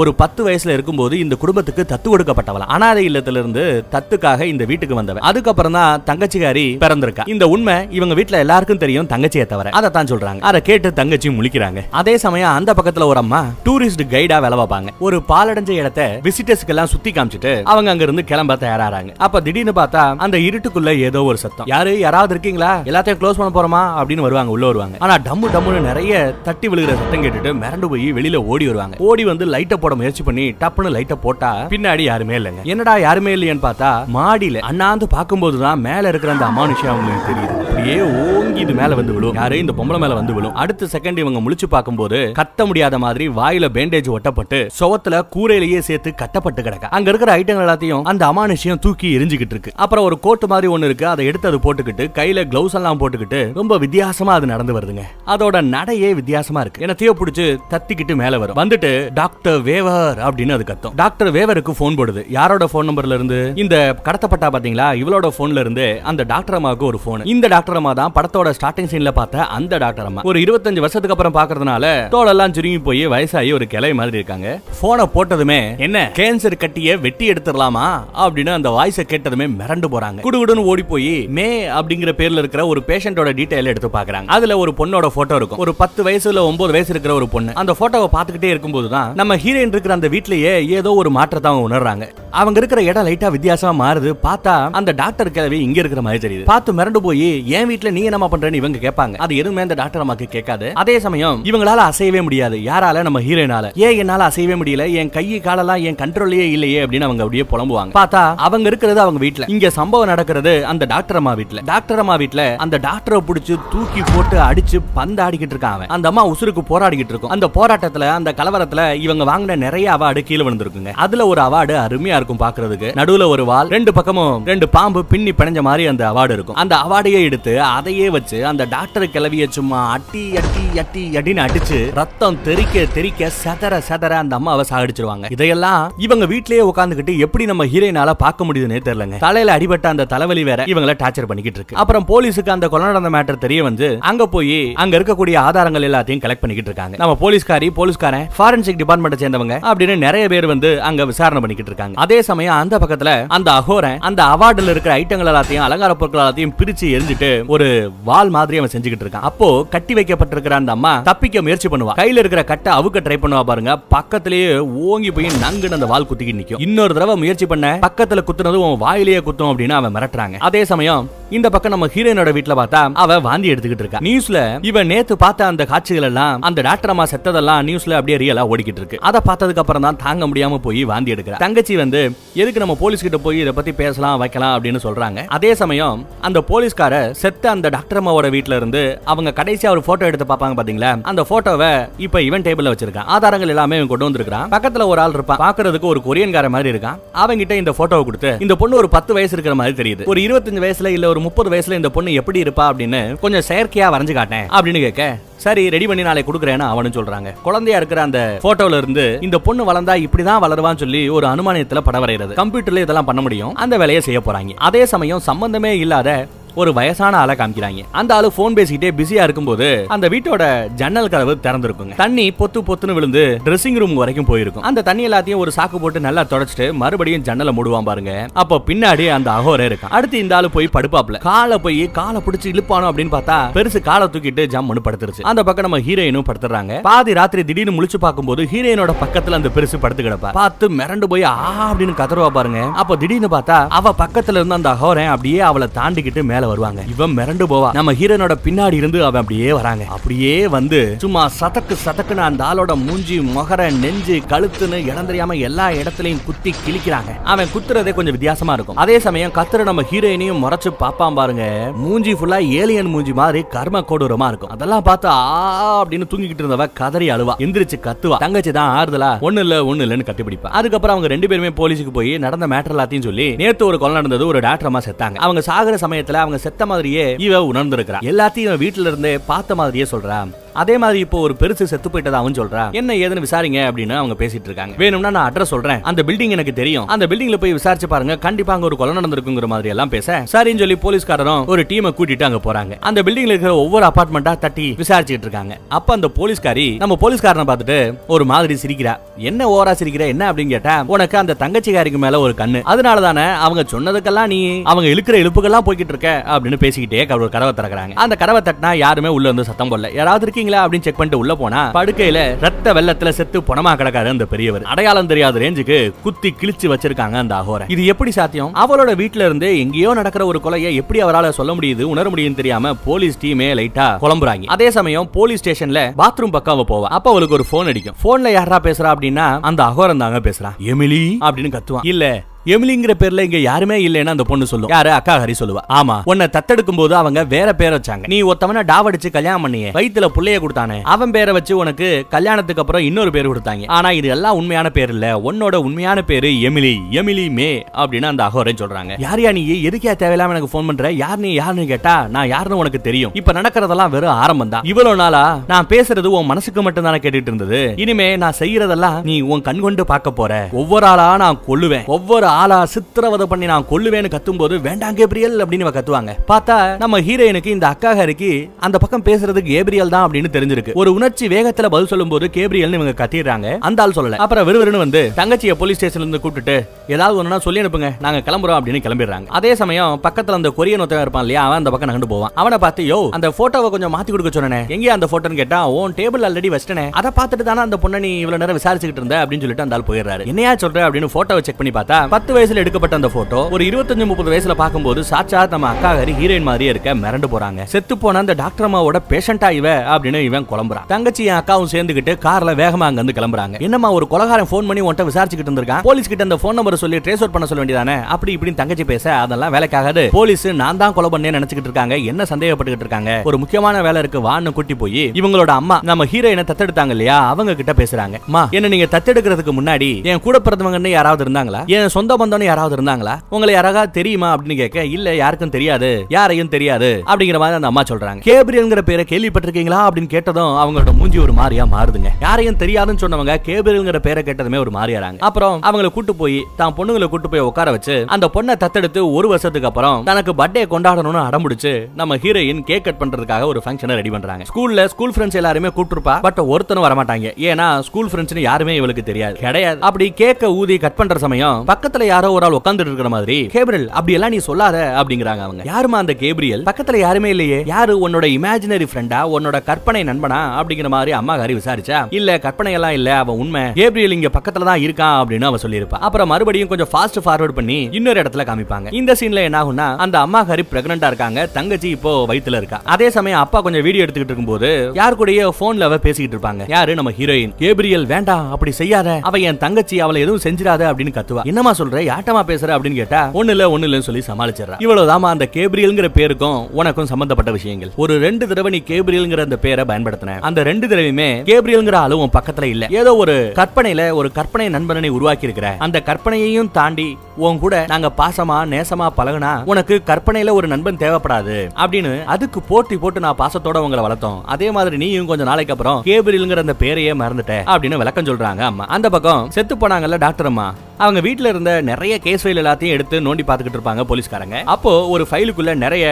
ஒரு பத்து வயசுல இருக்கும்போது இந்த குடும்பத்துக்கு தத்து கொடுக்கப்பட்டவள. அனாதை இல்லத்திலிருந்து தத்துக்காக இந்த வீட்டுக்கு வந்தவன் அதுக்கப்புறம் தான் தங்கச்சிகாரி பிறந்திருக்கா. இந்த உண்மை இவங்க வீட்டுல எல்லாருக்கும் தெரியும் தங்கச்சியை தவிர. அதை தான் சொல்றாங்க. அதை கேட்டு தங்கச்சியும் முழிக்கிறாங்க. அதே சமயம் அந்த பக்கத்துல ஒரு அம்மா டூரிஸ்ட் கைடா வேலை பார்ப்பாங்க. ஒரு பாலடைஞ்ச இடத்த விசிட்டர்ஸ்க்கு எல்லாம் சுத்தி காமிச்சிட்டு அவங்க அங்க இருந்து கிளம்ப தயாராறாங்க. அப்ப திடீர்னு பார்த்தா அந்த இருட்டுக்குள்ள ஏதோ ஒரு சத்தம். யாரு? யாராவது இருக்கீங்களா? எல்லாத்தையும் க்ளோஸ் பண்ண போறோமா? அப்படின்னு வருவாங்க உள்ள வருவாங்க. ஆனா டம்மு டம்முன்னு நிறைய தட்டி விழுகிற சத்தம் கேட்டுட்டு மிரண்டு போய் வெளியில ஓடி வருவாங்க. ஓடி வந்து லைட்டை போட முயற்சி பண்ணி டப்புன்னு லைட்ட போட்டா பின்னாடி யாருமே இல்லைங்க. என்னடா யாருமே இல்லையன்னு பார்த்தா மாடியில அண்ணாந்து பார்க்கும்போது தான் மேல இருக்கிற அந்த அமானுஷம் அவங்களுக்கு தெரியுது. அப்படியே ஓங்கி இது மேல வந்து விழும். யாரு இந்த பொம்பளை மேல வந்து விழும். அடுத்த செகண்ட் இவங்க முழிச்சு பார்க்கும்போது கத்த முடியாத மாதிரி வாயில பேண்டேஜ் ஒட்டப்பட்டு சுவத்துல கூரையிலேயே சேர்த்து கட்டப்பட்டு கிடக்க. அங்க இருக்கிற ஐட்டங்கள் எல்லாத்தையும் அந்த அமானுஷியம் தூக்கி எரிஞ்சுக்கிட்டு இருக்கு. அப்புறம் ஒரு கோட்டு மாதிரி ஒண்ணு இருக்கு. அதை எடுத்து அது போட்டுக்கிட்டு கையில கிளவுஸ் எல்லாம் போட்டுக்கிட்டு ரொம்ப வித்தியாசமா அது நடந்து வருதுங்க. அதோட நடையே வித்தியாசமா இருக்கு. என்னத்தையோ பிடிச்சு தத்திக்கிட்டு மேல வரும். வந்துட்டு டாக்டர் வேவர் அப்படின்னு அது கத்தும். டாக்டர் வேவருக்கு போன் போடுது. யாரோட போன் நம்பர்ல இருந்து? இந்த கடத்தப்பட்டா பாத்தீங்களா? இவளோட போன்ல இருந்து அந்த டாக்டர் அம்மாவுக்கு ஒரு போன் இந்த டாக்டர் அம்மா தான் படத்தோட ஸ்டார்டிங் சீன்ல பார்த்த அந்த டாக்டர் அம்மா. ஒரு இருபத்தஞ்சு வருஷத்துக்கு அப்புறம் பாக்குறதுனால தோலெல்லாம் சுருங்கி போய் வயசாகி ஒரு கிளை மாதிரி இருக்காங்க. போனை போட்டதுமே என்ன கேன்சர் கட்டிய வெட்டி எடுத்துடலாமா? அப்படின்னு அந்த வாய்ஸை கேட்டதுமே மிரண்டு போறாங்க. குடுகுடுன்னு ஓடி போய் மே அப்படிங்கிற பேர்ல இருக்கிற ஒரு பேஷண்டோட டீடைல் எடுத்து பாக்குறாங்க அதுல ஒரு பொண்ணோட போட்டோ இருக்கும். ஒரு பத்து வயசுல ஒன்பது வயசு இருக்கிற ஒரு பொண்ணு. அந்த போட்டோவை பார்த்துக்கிட்டே இருக்கும்போது தான் நம்ம ஹீரோயின் இருக்கிற அந்த வீட்லயே ஏதோ ஒரு மாற்றத்தை அவங்க உணர்றாங்க. அவங்க இருக்கிற இடம் லைட்டா வித்தியாசமா மாறுது. பார்த்தா அந்த டாக்டர் கிழவி இங்க இருக்கிற மாதிரி தெரியுது. பார்த்து மிரண்டு போய் என் வீட்டுல நீ என்னமா பண்றேன்னு இவங்க கேட்பாங்க. அது எதுவுமே அந்த டாக்டர் அம்மாக்கு கேட்காது. அதே சமயம் இவங்களால அசையவே முடியாது. யாரால? நம்ம ஹீரோயினால ஏன் என்னால அசையவே முடியல? என் கை காலெல்லாம் என் கண்ட்ரோல்லயே இல்லையே அப்படின்னு அவங்க அப்படியே புலம்புவாங்க. பார்த்தா அவங்க இருக்கிறது அவங்க வீட்டுல இங்க சம்பவம் நடக்கிறது அந்த டாக்டர் அம்மா வீட்டுல டாக்டர் அம்மா வீட்டுல அந்த டாக்டரை பிடிச்சு தூக்கி போட்டு அடிச்சு பந்தாடிக்கிட்டு இருக்கான் அந்த அம்மா உசுருக்கு போராடிக்கிட்டு இருக்கும். அந்த போராட்டத்துல அந்த கலவரத்துல இவங்க வாங்கின நிறைய அவார்டு கீழே விழுந்திருக்குங்க. அதுல ஒரு அவார்டு அருமையா இருக்கும் பாக்குறதுக்கு. நடுவுல ஒரு வால் ரெண்டு பக்கமும் ரெண்டு பாம்பு பின்னி பிணைஞ்ச மாதிரி அந்த அவார்டு இருக்கும். அந்த அவார்டையே எடுத்து அதையே வச்சு அந்த டாக்டர் கிளவிய சும்மா அட்டி அட்டி அட்டி அடின்னு அடிச்சு ரத்தம் தெறிக்க தெறிக்க செதற செதற அந்த அம்மாவை சாகடிச்சிருவாங்க. இதையெல்லாம் இவங்க வீட்லயே உட்காந்துக்கிட்டு எப்படி நம்ம ஹீரோயினால பார்க்க முடியுதுன்னே தெரியலங்க. தலையில அடிபட்ட அந்த தலைவலி வேற இவங்கள டார்ச்சர் பண்ணிக்கிட்டு இருக்கு அப்புறம் போலீஸுக்கு அந்த கொலை நடந்த மேட்டர் தெரிய வந்து அங்க போய் அங்க இருக்கக்கூடிய ஆதாரங்கள் எல்லாத்தையும் கலெக்ட் பண்ணிக்கிட்டு இருக்காங்க. நம்ம போலீஸ்காரி போலீஸ்காரன் ஃபாரன்சிக் டிபார்ட்மெண்ட் சேர்ந்தவங்க அப்படின்னு நிறைய பேர் வந்து அங்க விசாரணை பண்ணிக்கிட்டு இருக்காங்க. அதே சமயம் அந்த பக்கத்துல அந்த அகோரன் அந்த அவார்டுல இருக்கிற ஐட்டங்கள் எல்லாத்தையும் அலங்கார பொருட்கள் எல்லாத்தையும் பிரிச்சு எரிஞ்சிட்டு ஒரு வால் மாதிரி அவன் செஞ்சுக்கிட்டு இருக்கான். அப்போ கட்டி வைக்கப்பட்டிருக்கிற அந்த அம்மா தப்பிக்க முயற்சி பண்ணுவா. கையில இருக்கிற கட்டை அவுக்க ட்ரை பண்ணுவா பாருங்க. பக்கத்திலேயே ஓங்கி போய் நங்குன்னு அந்த வால் குத்திக்கிட்டு நிக்கும். இன்னொரு தடவை முயற்சி பண்ண பக்கத்துல குத்துனது உன் வாயிலேயே குத்தும் அப்படின்னு அவன் மிரட்டுறாங்க. அதே சமயம் இந்த பக்கம் நம்ம ஹீரோயினோட வீட்ல பார்த்தா அவ வாந்தி எடுத்துக்கிட்டு இருக்கா. நியூஸ்ல இவன் நேத்து பார்த்த அந்த காட்சிகள் எல்லாம் அந்த டாக்டர் அம்மா செத்ததெல்லாம் நியூஸ்ல அப்படியே ரியலா ஓடிக்கிட்டு இருக்கு. அதை பார்த்ததுக்கு அப்புறம் தான் தாங்க முடியாம போய் வாந்தி எடுக்கிறா. தங்கச்சி வந்து எதுக்கு நம்ம போலீஸ் கிட்ட போய் இதை பத்தி பேசலாம் வைக்கலாம் அப்படின்னு சொல்றாங்க. அதே சமயம் அந்த போலீஸ்கார செத்த அந்த டாக்டர் அம்மாவோட வீட்ல இருந்து அவங்க கடைசியா ஒரு போட்டோ எடுத்து பார்ப்பாங்க பாத்தீங்களா? அந்த போட்டோவை இப்ப இவன் டேபிள்ல வச்சிருக்கான். ஆதாரங்கள் எல்லாமே இவன் கொண்டு வந்திருக்கான் பக்கத்துல ஒரு ஆள் இருப்பான். பாக்குறதுக்கு ஒரு கொரியன்கார மாதிரி இருக்கான். அவங்கிட்ட இந்த போட்டோவை கொடுத்து இந்த பொண்ணு ஒரு பத்து வயசு இருக்கிற மாதிரி தெரியுது. ஒரு இருபத்தஞ்சு வயசு வயசுல இல்ல ஒரு முப்பது வயசுல இந்த பொண்ணு எப்படி இருப்பா அப்படின்னு கொஞ்சம் செயற்கையா வரைஞ்சு காட்டேன் அப்படின்னு கேட்க சரி ரெடி பண்ணி நாளை கொடுக்குறேன்னு அவனு சொல்றாங்க. குழந்தையா இருக்கிற அந்த போட்டோல இருந்து இந்த பொண்ணு வளர்ந்தா இப்படிதான் வளருவான்னு சொல்லி ஒரு அனுமானத்துல படம் வரைகிறது கம்ப்யூட்டர்ல இதெல்லாம் பண்ண முடியும். அந்த வேலையை செய்ய போறாங்க. அதே சமயம் சம்பந்தமே இல்லாத ஒரு வயசான ஆளை காமிக்கிறாங்க. அந்த ஆளு போன் பேசிக்கிட்டே பிஸியா இருக்கும்போது அந்த வீட்டோட ஜன்னல் கதவு திறந்திருக்குங்க. தண்ணி பொத்து பொத்துன்னு விழுந்து ட்ரெஸ்ஸிங் ரூம் வரைக்கும் போயிருக்கும். அந்த தண்ணி எல்லாத்தையும் ஒரு சாக்கு போட்டு நல்லா தொடச்சிட்டு மறுபடியும் ஜன்னலை மூடுவான் பாருங்க. அப்ப பின்னாடி அந்த அகோரே இருக்கான். அடுத்து இந்த ஆளு போய் படுப்பாப்ல காலை போய் காலை பிடிச்சி இழுப்பானோ அப்படின்னு பார்த்தா பெருசு காலை தூக்கிட்டு ஜம்முன்னு படுத்துருச்சு. அந்த பக்கம் நம்ம ஹீரோயினும் படுத்துறாங்க. பாதி ராத்திரி திடீர்னு முழிச்சு பார்க்கும்போது ஹீரோயினோட பக்கத்துல அந்த பெருசு படுத்து கிடப்பா. பார்த்து மிரண்டு போய் ஆ அப்படின்னு கதறுவா பாருங்க. அப்ப திடீர்னு பார்த்தா அவ பக்கத்துல இருந்து அந்த அகோரன் அப்படியே அவளை தாண்டிக்கிட்டு மேல வருவாங்க. இவன் மிரண்டு போவா. நம்ம ஹீரோனோட பின்னாடி இருந்து அவன் அப்படியே வராங்க. அப்படியே வந்து சும்மா சதக்கு சதக்குன்னு அந்த ஆளோட மூஞ்சி முகர நெஞ்சு கழுத்துன்னு இடம் தெரியாம எல்லா இடத்துலயும் குத்தி கிழிக்கிறாங்க. அவன் குத்துறதே கொஞ்சம் வித்தியாசமா இருக்கும். அதே சமயம் கத்துற நம்ம ஹீரோயினையும் முறைச்சு பாப்பான் பாருங்க. மூஞ்சி ஃபுல்லா ஏலியன் மூஞ்சி மாதிரி கர்ம கொடூரமா இருக்கும். அதெல்லாம் பார்த்தா ஆ அப்படின்னு தூங்கிக்கிட்டு இருந்தவ கதறி அழுவா. எந்திரிச்சு கத்துவா. தங்கச்சி தான் ஆறுதலா ஒண்ணு இல்ல ஒண்ணு இல்லன்னு கட்டிப்பிடிப்பா அதுக்கப்புறம் அவங்க ரெண்டு பேருமே போலீஸுக்கு போய் நடந்த மேட்டர் எல்லாத்தையும் சொல்லி நேத்து ஒரு கொலை நடந்தது ஒரு டாக்டர் அம்மா செத்தாங்க. அவங்க சாகுற சமயத்துல அவங்க செத்த மாதிரியே இவ உணர்ந்திருக்கிறா. எல்லாத்தையும் வீட்டுல இருந்து பார்த்த மாதிரியே சொல்றா. அதே மாதிரி இப்போ ஒரு பெருசு செத்து போயிட்டதா அவன் சொல்றா. என்ன ஏதுன்னு விசாரிங்க அப்படின்னு அவங்க பேசிட்டு இருக்காங்க. வேணும்னா நான் அட்ரஸ் சொல்றேன். அந்த பில்டிங் எனக்கு தெரியும். அந்த பில்டிங்ல போய் விசாரிச்சு பாருங்க. கண்டிப்பா அங்க ஒரு கொலை நடந்திருக்குங்கிற மாதிரி எல்லாம் பேச. சரின்னு சொல்லி போலீஸ்காரரும் ஒரு டீமை கூட்டிட்டு அங்க போறாங்க. அந்த பில்டிங்ல இருக்கிற ஒவ்வொரு அபார்ட்மெண்டா தட்டி விசாரிச்சுட்டு இருக்காங்க. அப்ப அந்த போலீஸ்காரி நம்ம போலீஸ்காரனை பார்த்துட்டு ஒரு மாதிரி சிரிக்கிறா. என்ன ஓரா சிரிக்கிற? என்ன? அப்படின்னு கேட்டா உனக்கு அந்த தங்கச்சிக்காரிக்கு மேல ஒரு கண்ணு. அதனால தானே அவங்க சொன்னதுக்கெல்லாம் நீ அவங்க இழுக்கிற இழுப்புக்கெல்லாம் போய்கிட்டு இருக்க அப்படின்னு பேசிக்கிட்டே ஒரு கதவை திறக்கிறாங்க. அந்த கதவை தட்டினா யாருமே உள்ள வந்து சத்தம் போடல. யாராவது இருக்கீங்க இருக்கீங்களா அப்படின்னு செக் பண்ணிட்டு உள்ள போனா படுக்கையில ரத்த வெள்ளத்துல செத்து பணமா கிடக்காரு அந்த பெரியவர். அடையாளம் தெரியாத ரேஞ்சுக்கு குத்தி கிழிச்சு வச்சிருக்காங்க அந்த அகோர. இது எப்படி சாத்தியம்? அவளோட வீட்டுல இருந்து எங்கேயோ நடக்கிற ஒரு கொலையை எப்படி அவரால சொல்ல முடியுது உணர முடியும் தெரியாம போலீஸ் டீமே லைட்டா குழம்புறாங்க. அதே சமயம் போலீஸ் ஸ்டேஷன்ல பாத்ரூம் பக்கம் போவா. அப்ப அவளுக்கு ஒரு போன் அடிக்கும். போன்ல யாரா பேசுறா அப்படின்னா அந்த அகோரம் தாங்க பேசுறான் எமிலி அப்படின்னு கத்துவான். இல்ல எமிலிங்கிற பேர்ல இங்க யாருமே இல்லைன்னு அந்த பொண்ணு சொல்லும். யாரு? அக்கா ஹரி சொல்லுவா. ஆமா. உன்னை தத்தெடுக்கும் போது அவங்க வேற பேர் வச்சாங்க. நீ ஒருத்தவன டாவடிச்சு கல்யாணம் பண்ணியே. வயித்துல புள்ளைய கொடுத்தானே. அவன் பேரை வச்சு உனக்கு கல்யாணத்துக்கு அப்புறம் இன்னொரு பேர் கொடுத்தாங்க. ஆனா இது எல்லாம் உண்மையான பேர் இல்ல. உன்னோட உண்மையான பேரு எமிலி. எமிலி மே அப்படின்னு அந்த அகோரன் சொல்றாங்க. யார் யா நீ? எதுக்கே தேவையில்லாம எனக்கு ஃபோன் பண்ற? யார் நீ? யாருன்னு கேட்டா நான் யாருன்னு உனக்கு தெரியும். இப்ப நடக்கிறதெல்லாம் வெறும் ஆரம்பம் தான். இவ்வளவு நாளா நான் பேசுறது உன் மனசுக்கு மட்டும் தானே கேட்டுட்டு இருந்தது? இனிமே நான் செய்யறதெல்லாம் நீ உன் கண் கொண்டு பார்க்க போற. ஒவ்வொரு ஆளா நான் கொள்ளுவேன் ஒவ்வொரு ஆளா சித்திரவதை பண்ணி நான் கொல்லுவேன்னு கத்தும்போது வேண்டாம் கேப்ரியல் அப்படின்னு இவ கத்துவாங்க. பார்த்தா நம்ம ஹீரோயினுக்கு இந்த அக்கா ஹரிக்கு அந்த பக்கம் பேசுறதுக்கு கேப்ரியல் தான் அப்படின்னு தெரிஞ்சிருக்கு. ஒரு உணர்ச்சி வேகத்துல பதில் சொல்லும் போது கேப்ரியல்னு இவங்க கத்திடுறாங்க. அந்த ஆள் சொல்லல. அப்புறம் விறுவிறுன்னு வந்து தங்கச்சியை போலீஸ் ஸ்டேஷன்ல இருந்து கூப்பிட்டுட்டு ஏதாவது ஒண்ணுனா சொல்லி அனுப்புங்க. நாங்க கிளம்புறோம் அப்படின்னு கிளம்பிடுறாங்க. அதே சமயம் பக்கத்துல அந்த கொரியன் ஒருத்தன் இருப்பான் இல்லையா அவன் அந்த பக்கம் நகண்டு போவான். அவனை பார்த்து யோ அந்த போட்டோவை கொஞ்சம் மாத்தி கொடுக்க சொன்னேன். எங்கேயா அந்த போட்டோன்னு கேட்டா உன் டேபிள் ஆல்ரெடி வச்சிட்டனே. அதை பார்த்துட்டு தானே அந்த பொண்ணை நீ இவ்வளவு நேரம் விசாரிச்சுக்கிட்டு இருந்த? அப்படின்னு சொல்லிட்டு அந்த ஆள் போயிடுறாரு. என்னையா சொல்ற? அப்படின்னு போட்டோவை செக் பண்ணி பார்த்தா பத்து வயசுல எடுக்கப்பட்ட அந்த போட்டோ ஒரு இருபத்தஞ்சு முப்பது வயசுல பார்க்கும்போது சாச்சா நம்ம அக்கா ஹரி ஹீரோயின் மாதிரியே இருக்க மிரண்டு போறாங்க. செத்து போன அந்த டாக்டர் அம்மாவோட பேஷண்டா இவ அப்படின்னு இவன் குழம்புறான். தங்கச்சி என் அக்காவும் சேர்ந்துகிட்டு கார்ல வேகமா அங்க இருந்து கிளம்புறாங்க. என்னமா ஒரு கொலகாரன் போன் பண்ணி உன்ட்ட விசாரிச்சுக்கிட்டு இருந்திருக்கான்? போலீஸ் கிட்ட அந்த போன் நம்பர் சொல்லி ட்ரேஸ் அவுட் பண்ண சொல்ல வேண்டியதானே? அப்படி இப்படின்னு தங்கச்சி பேச அதெல்லாம் வேலைக்காகாது. போலீஸ் நான் தான் கொலை பண்ணேன்னு நினைச்சுக்கிட்டு இருக்காங்க. என்ன சந்தேகப்பட்டுக்கிட்டு இருக்காங்க? ஒரு முக்கியமான வேலை இருக்கு வான்னு கூட்டி போய் இவங்களோட அம்மா நம்ம ஹீரோயினை தத்தெடுத்தாங்க இல்லையா? அவங்க கிட்ட பேசுறாங்க. மா என்ன நீங்க தத்தெடுக்கிறதுக்கு முன்னாடி என் கூட பிறந்தவங்கன்னு யாராவது இருந்தாங்களா? என் சொந்த சொந்த பந்தம்னு யாராவது இருந்தாங்களா? உங்களை யாராவது தெரியுமா அப்படின்னு கேட்க இல்ல யாருக்கும் தெரியாது. யாரையும் தெரியாது. அப்படிங்கிற மாதிரி அந்த அம்மா சொல்றாங்க. கேபிரியல்ங்கிற பேரை கேள்விப்பட்டிருக்கீங்களா அப்படின்னு கேட்டதும் அவங்களோட மூஞ்சி ஒரு மாதிரியா மாறுதுங்க. யாரையும் தெரியாதுன்னு சொன்னவங்க கேபிரியல்ங்கிற பேரை கேட்டதுமே ஒரு மாறியாராங்க அப்புறம் அவங்களை கூட்டு போய் தான் பொண்ணுங்களை கூட்டு போய் உட்கார வச்சு அந்த பொண்ணை தத்தெடுத்து ஒரு வருஷத்துக்கு அப்புறம் தனக்கு பர்த்டே கொண்டாடணும்னு அடம்பிடிச்சு நம்ம ஹீரோயின் கேக் கட் பண்றதுக்காக ஒரு ஃபங்க்ஷனை ரெடி பண்றாங்க. ஸ்கூல்ல ஸ்கூல் ஃப்ரெண்ட்ஸ் எல்லாருமே கூப்பிட்டுருப்பா பட் ஒருத்தனும் வரமாட்டாங்க. ஏன்னா ஸ்கூல் ஃப்ரெண்ட்ஸ்னு யாருமே இவளுக்கு தெரியாது. கிடையாது. அப்படி கேக்க ஊதி கட் பண்ற சமயம் பக்கத்துல யாரோ ஒரு ஆள் உட்கார்ந்துட்டு இருக்கிற மாதிரி கேப்ரியல் அப்படி எல்லாம் நீ சொல்லாத அப்படிங்கிறாங்க அவங்க. யாருமா அந்த கேப்ரியல்? பக்கத்துல யாருமே இல்லையே. யாரு உன்னோட இமேஜினரி ஃப்ரெண்டா உன்னோட கற்பனை நண்பனா அப்படிங்கிற மாதிரி அம்மா காரி விசாரிச்சா இல்ல கற்பனை எல்லாம் இல்ல அவன் உண்மை. கேப்ரியல் இங்க பக்கத்துல தான் இருக்கான் அப்படின்னு அவ சொல்லியிருப்பா. அப்புறம் மறுபடியும் கொஞ்சம் ஃபாஸ்ட் ஃபார்வர்ட் பண்ணி இன்னொரு இடத்துல காமிப்பாங்க. இந்த சீன்ல என்ன ஆகும்னா அந்த அம்மா காரி பிரெக்னண்டா இருக்காங்க தங்கச்சி இப்போ வயித்துல இருக்கா. அதே சமயம் அப்பா கொஞ்சம் வீடியோ எடுத்துக்கிட்டு இருக்கும்போது யார் கூடயே போன்ல அவ பேசிக்கிட்டு இருப்பாங்க. யாரு? நம்ம ஹீரோயின் கேப்ரியல் வேண்டாம் அப்படி செய்யாத. அவ என் தங்கச்சி அவளை எதுவும் செஞ்சிடாத அப்படின்னு கத்துவா. என்னமா சொல்ற யாட்டமா பேசுற? அப்படின்னு கேட்டா ஒண்ணு இல்ல ஒண்ணு இல்லன்னு சொல்லி சமாளிச்சிடறா. இவ்வளவுதாமா அந்த கேப்ரியல்ங்கிற பேருக்கும் உனக்கும் சம்பந்தப்பட்ட விஷயங்கள். ஒரு ரெண்டு தடவை நீ கேப்ரியல்ங்கிற அந்த பேரை பயன்படுத்தின. அந்த ரெண்டு தடவையுமே கேப்ரியல்ங்கிற அளவும் உன் பக்கத்துல இல்ல. ஏதோ ஒரு கற்பனையில ஒரு கற்பனை நண்பனை உருவாக்கி இருக்கிற அந்த கற்பனையையும் தாண்டி உன் கூட நாங்க பாசமா நேசமா பழகுனா உனக்கு கற்பனையில ஒரு நண்பன் தேவைப்படாது. அப்படின்னு அதுக்கு போட்டி போட்டு நான் பாசத்தோட உங்களை வளர்த்தோம். அதே மாதிரி நீயும் கொஞ்ச நாளைக்கு அப்புறம் கேபிரில்ங்கிற அந்த பேரையே மறந்துட்ட அப்படின்னு விளக்கம் சொல்றாங்க அம்மா. அந்த பக்கம் செத்து போனாங்கல்ல டாக்டர் அம்மா. அவங்க வீட்டில் இருந்த நிறைய கேஸ் ஃபைல் எல்லாத்தையும் எடுத்து நோண்டி பார்த்துக்கிட்டு இருப்பாங்க போலீஸ்காரங்க. அப்போ ஒரு ஃபைலுக்குள்ள நிறைய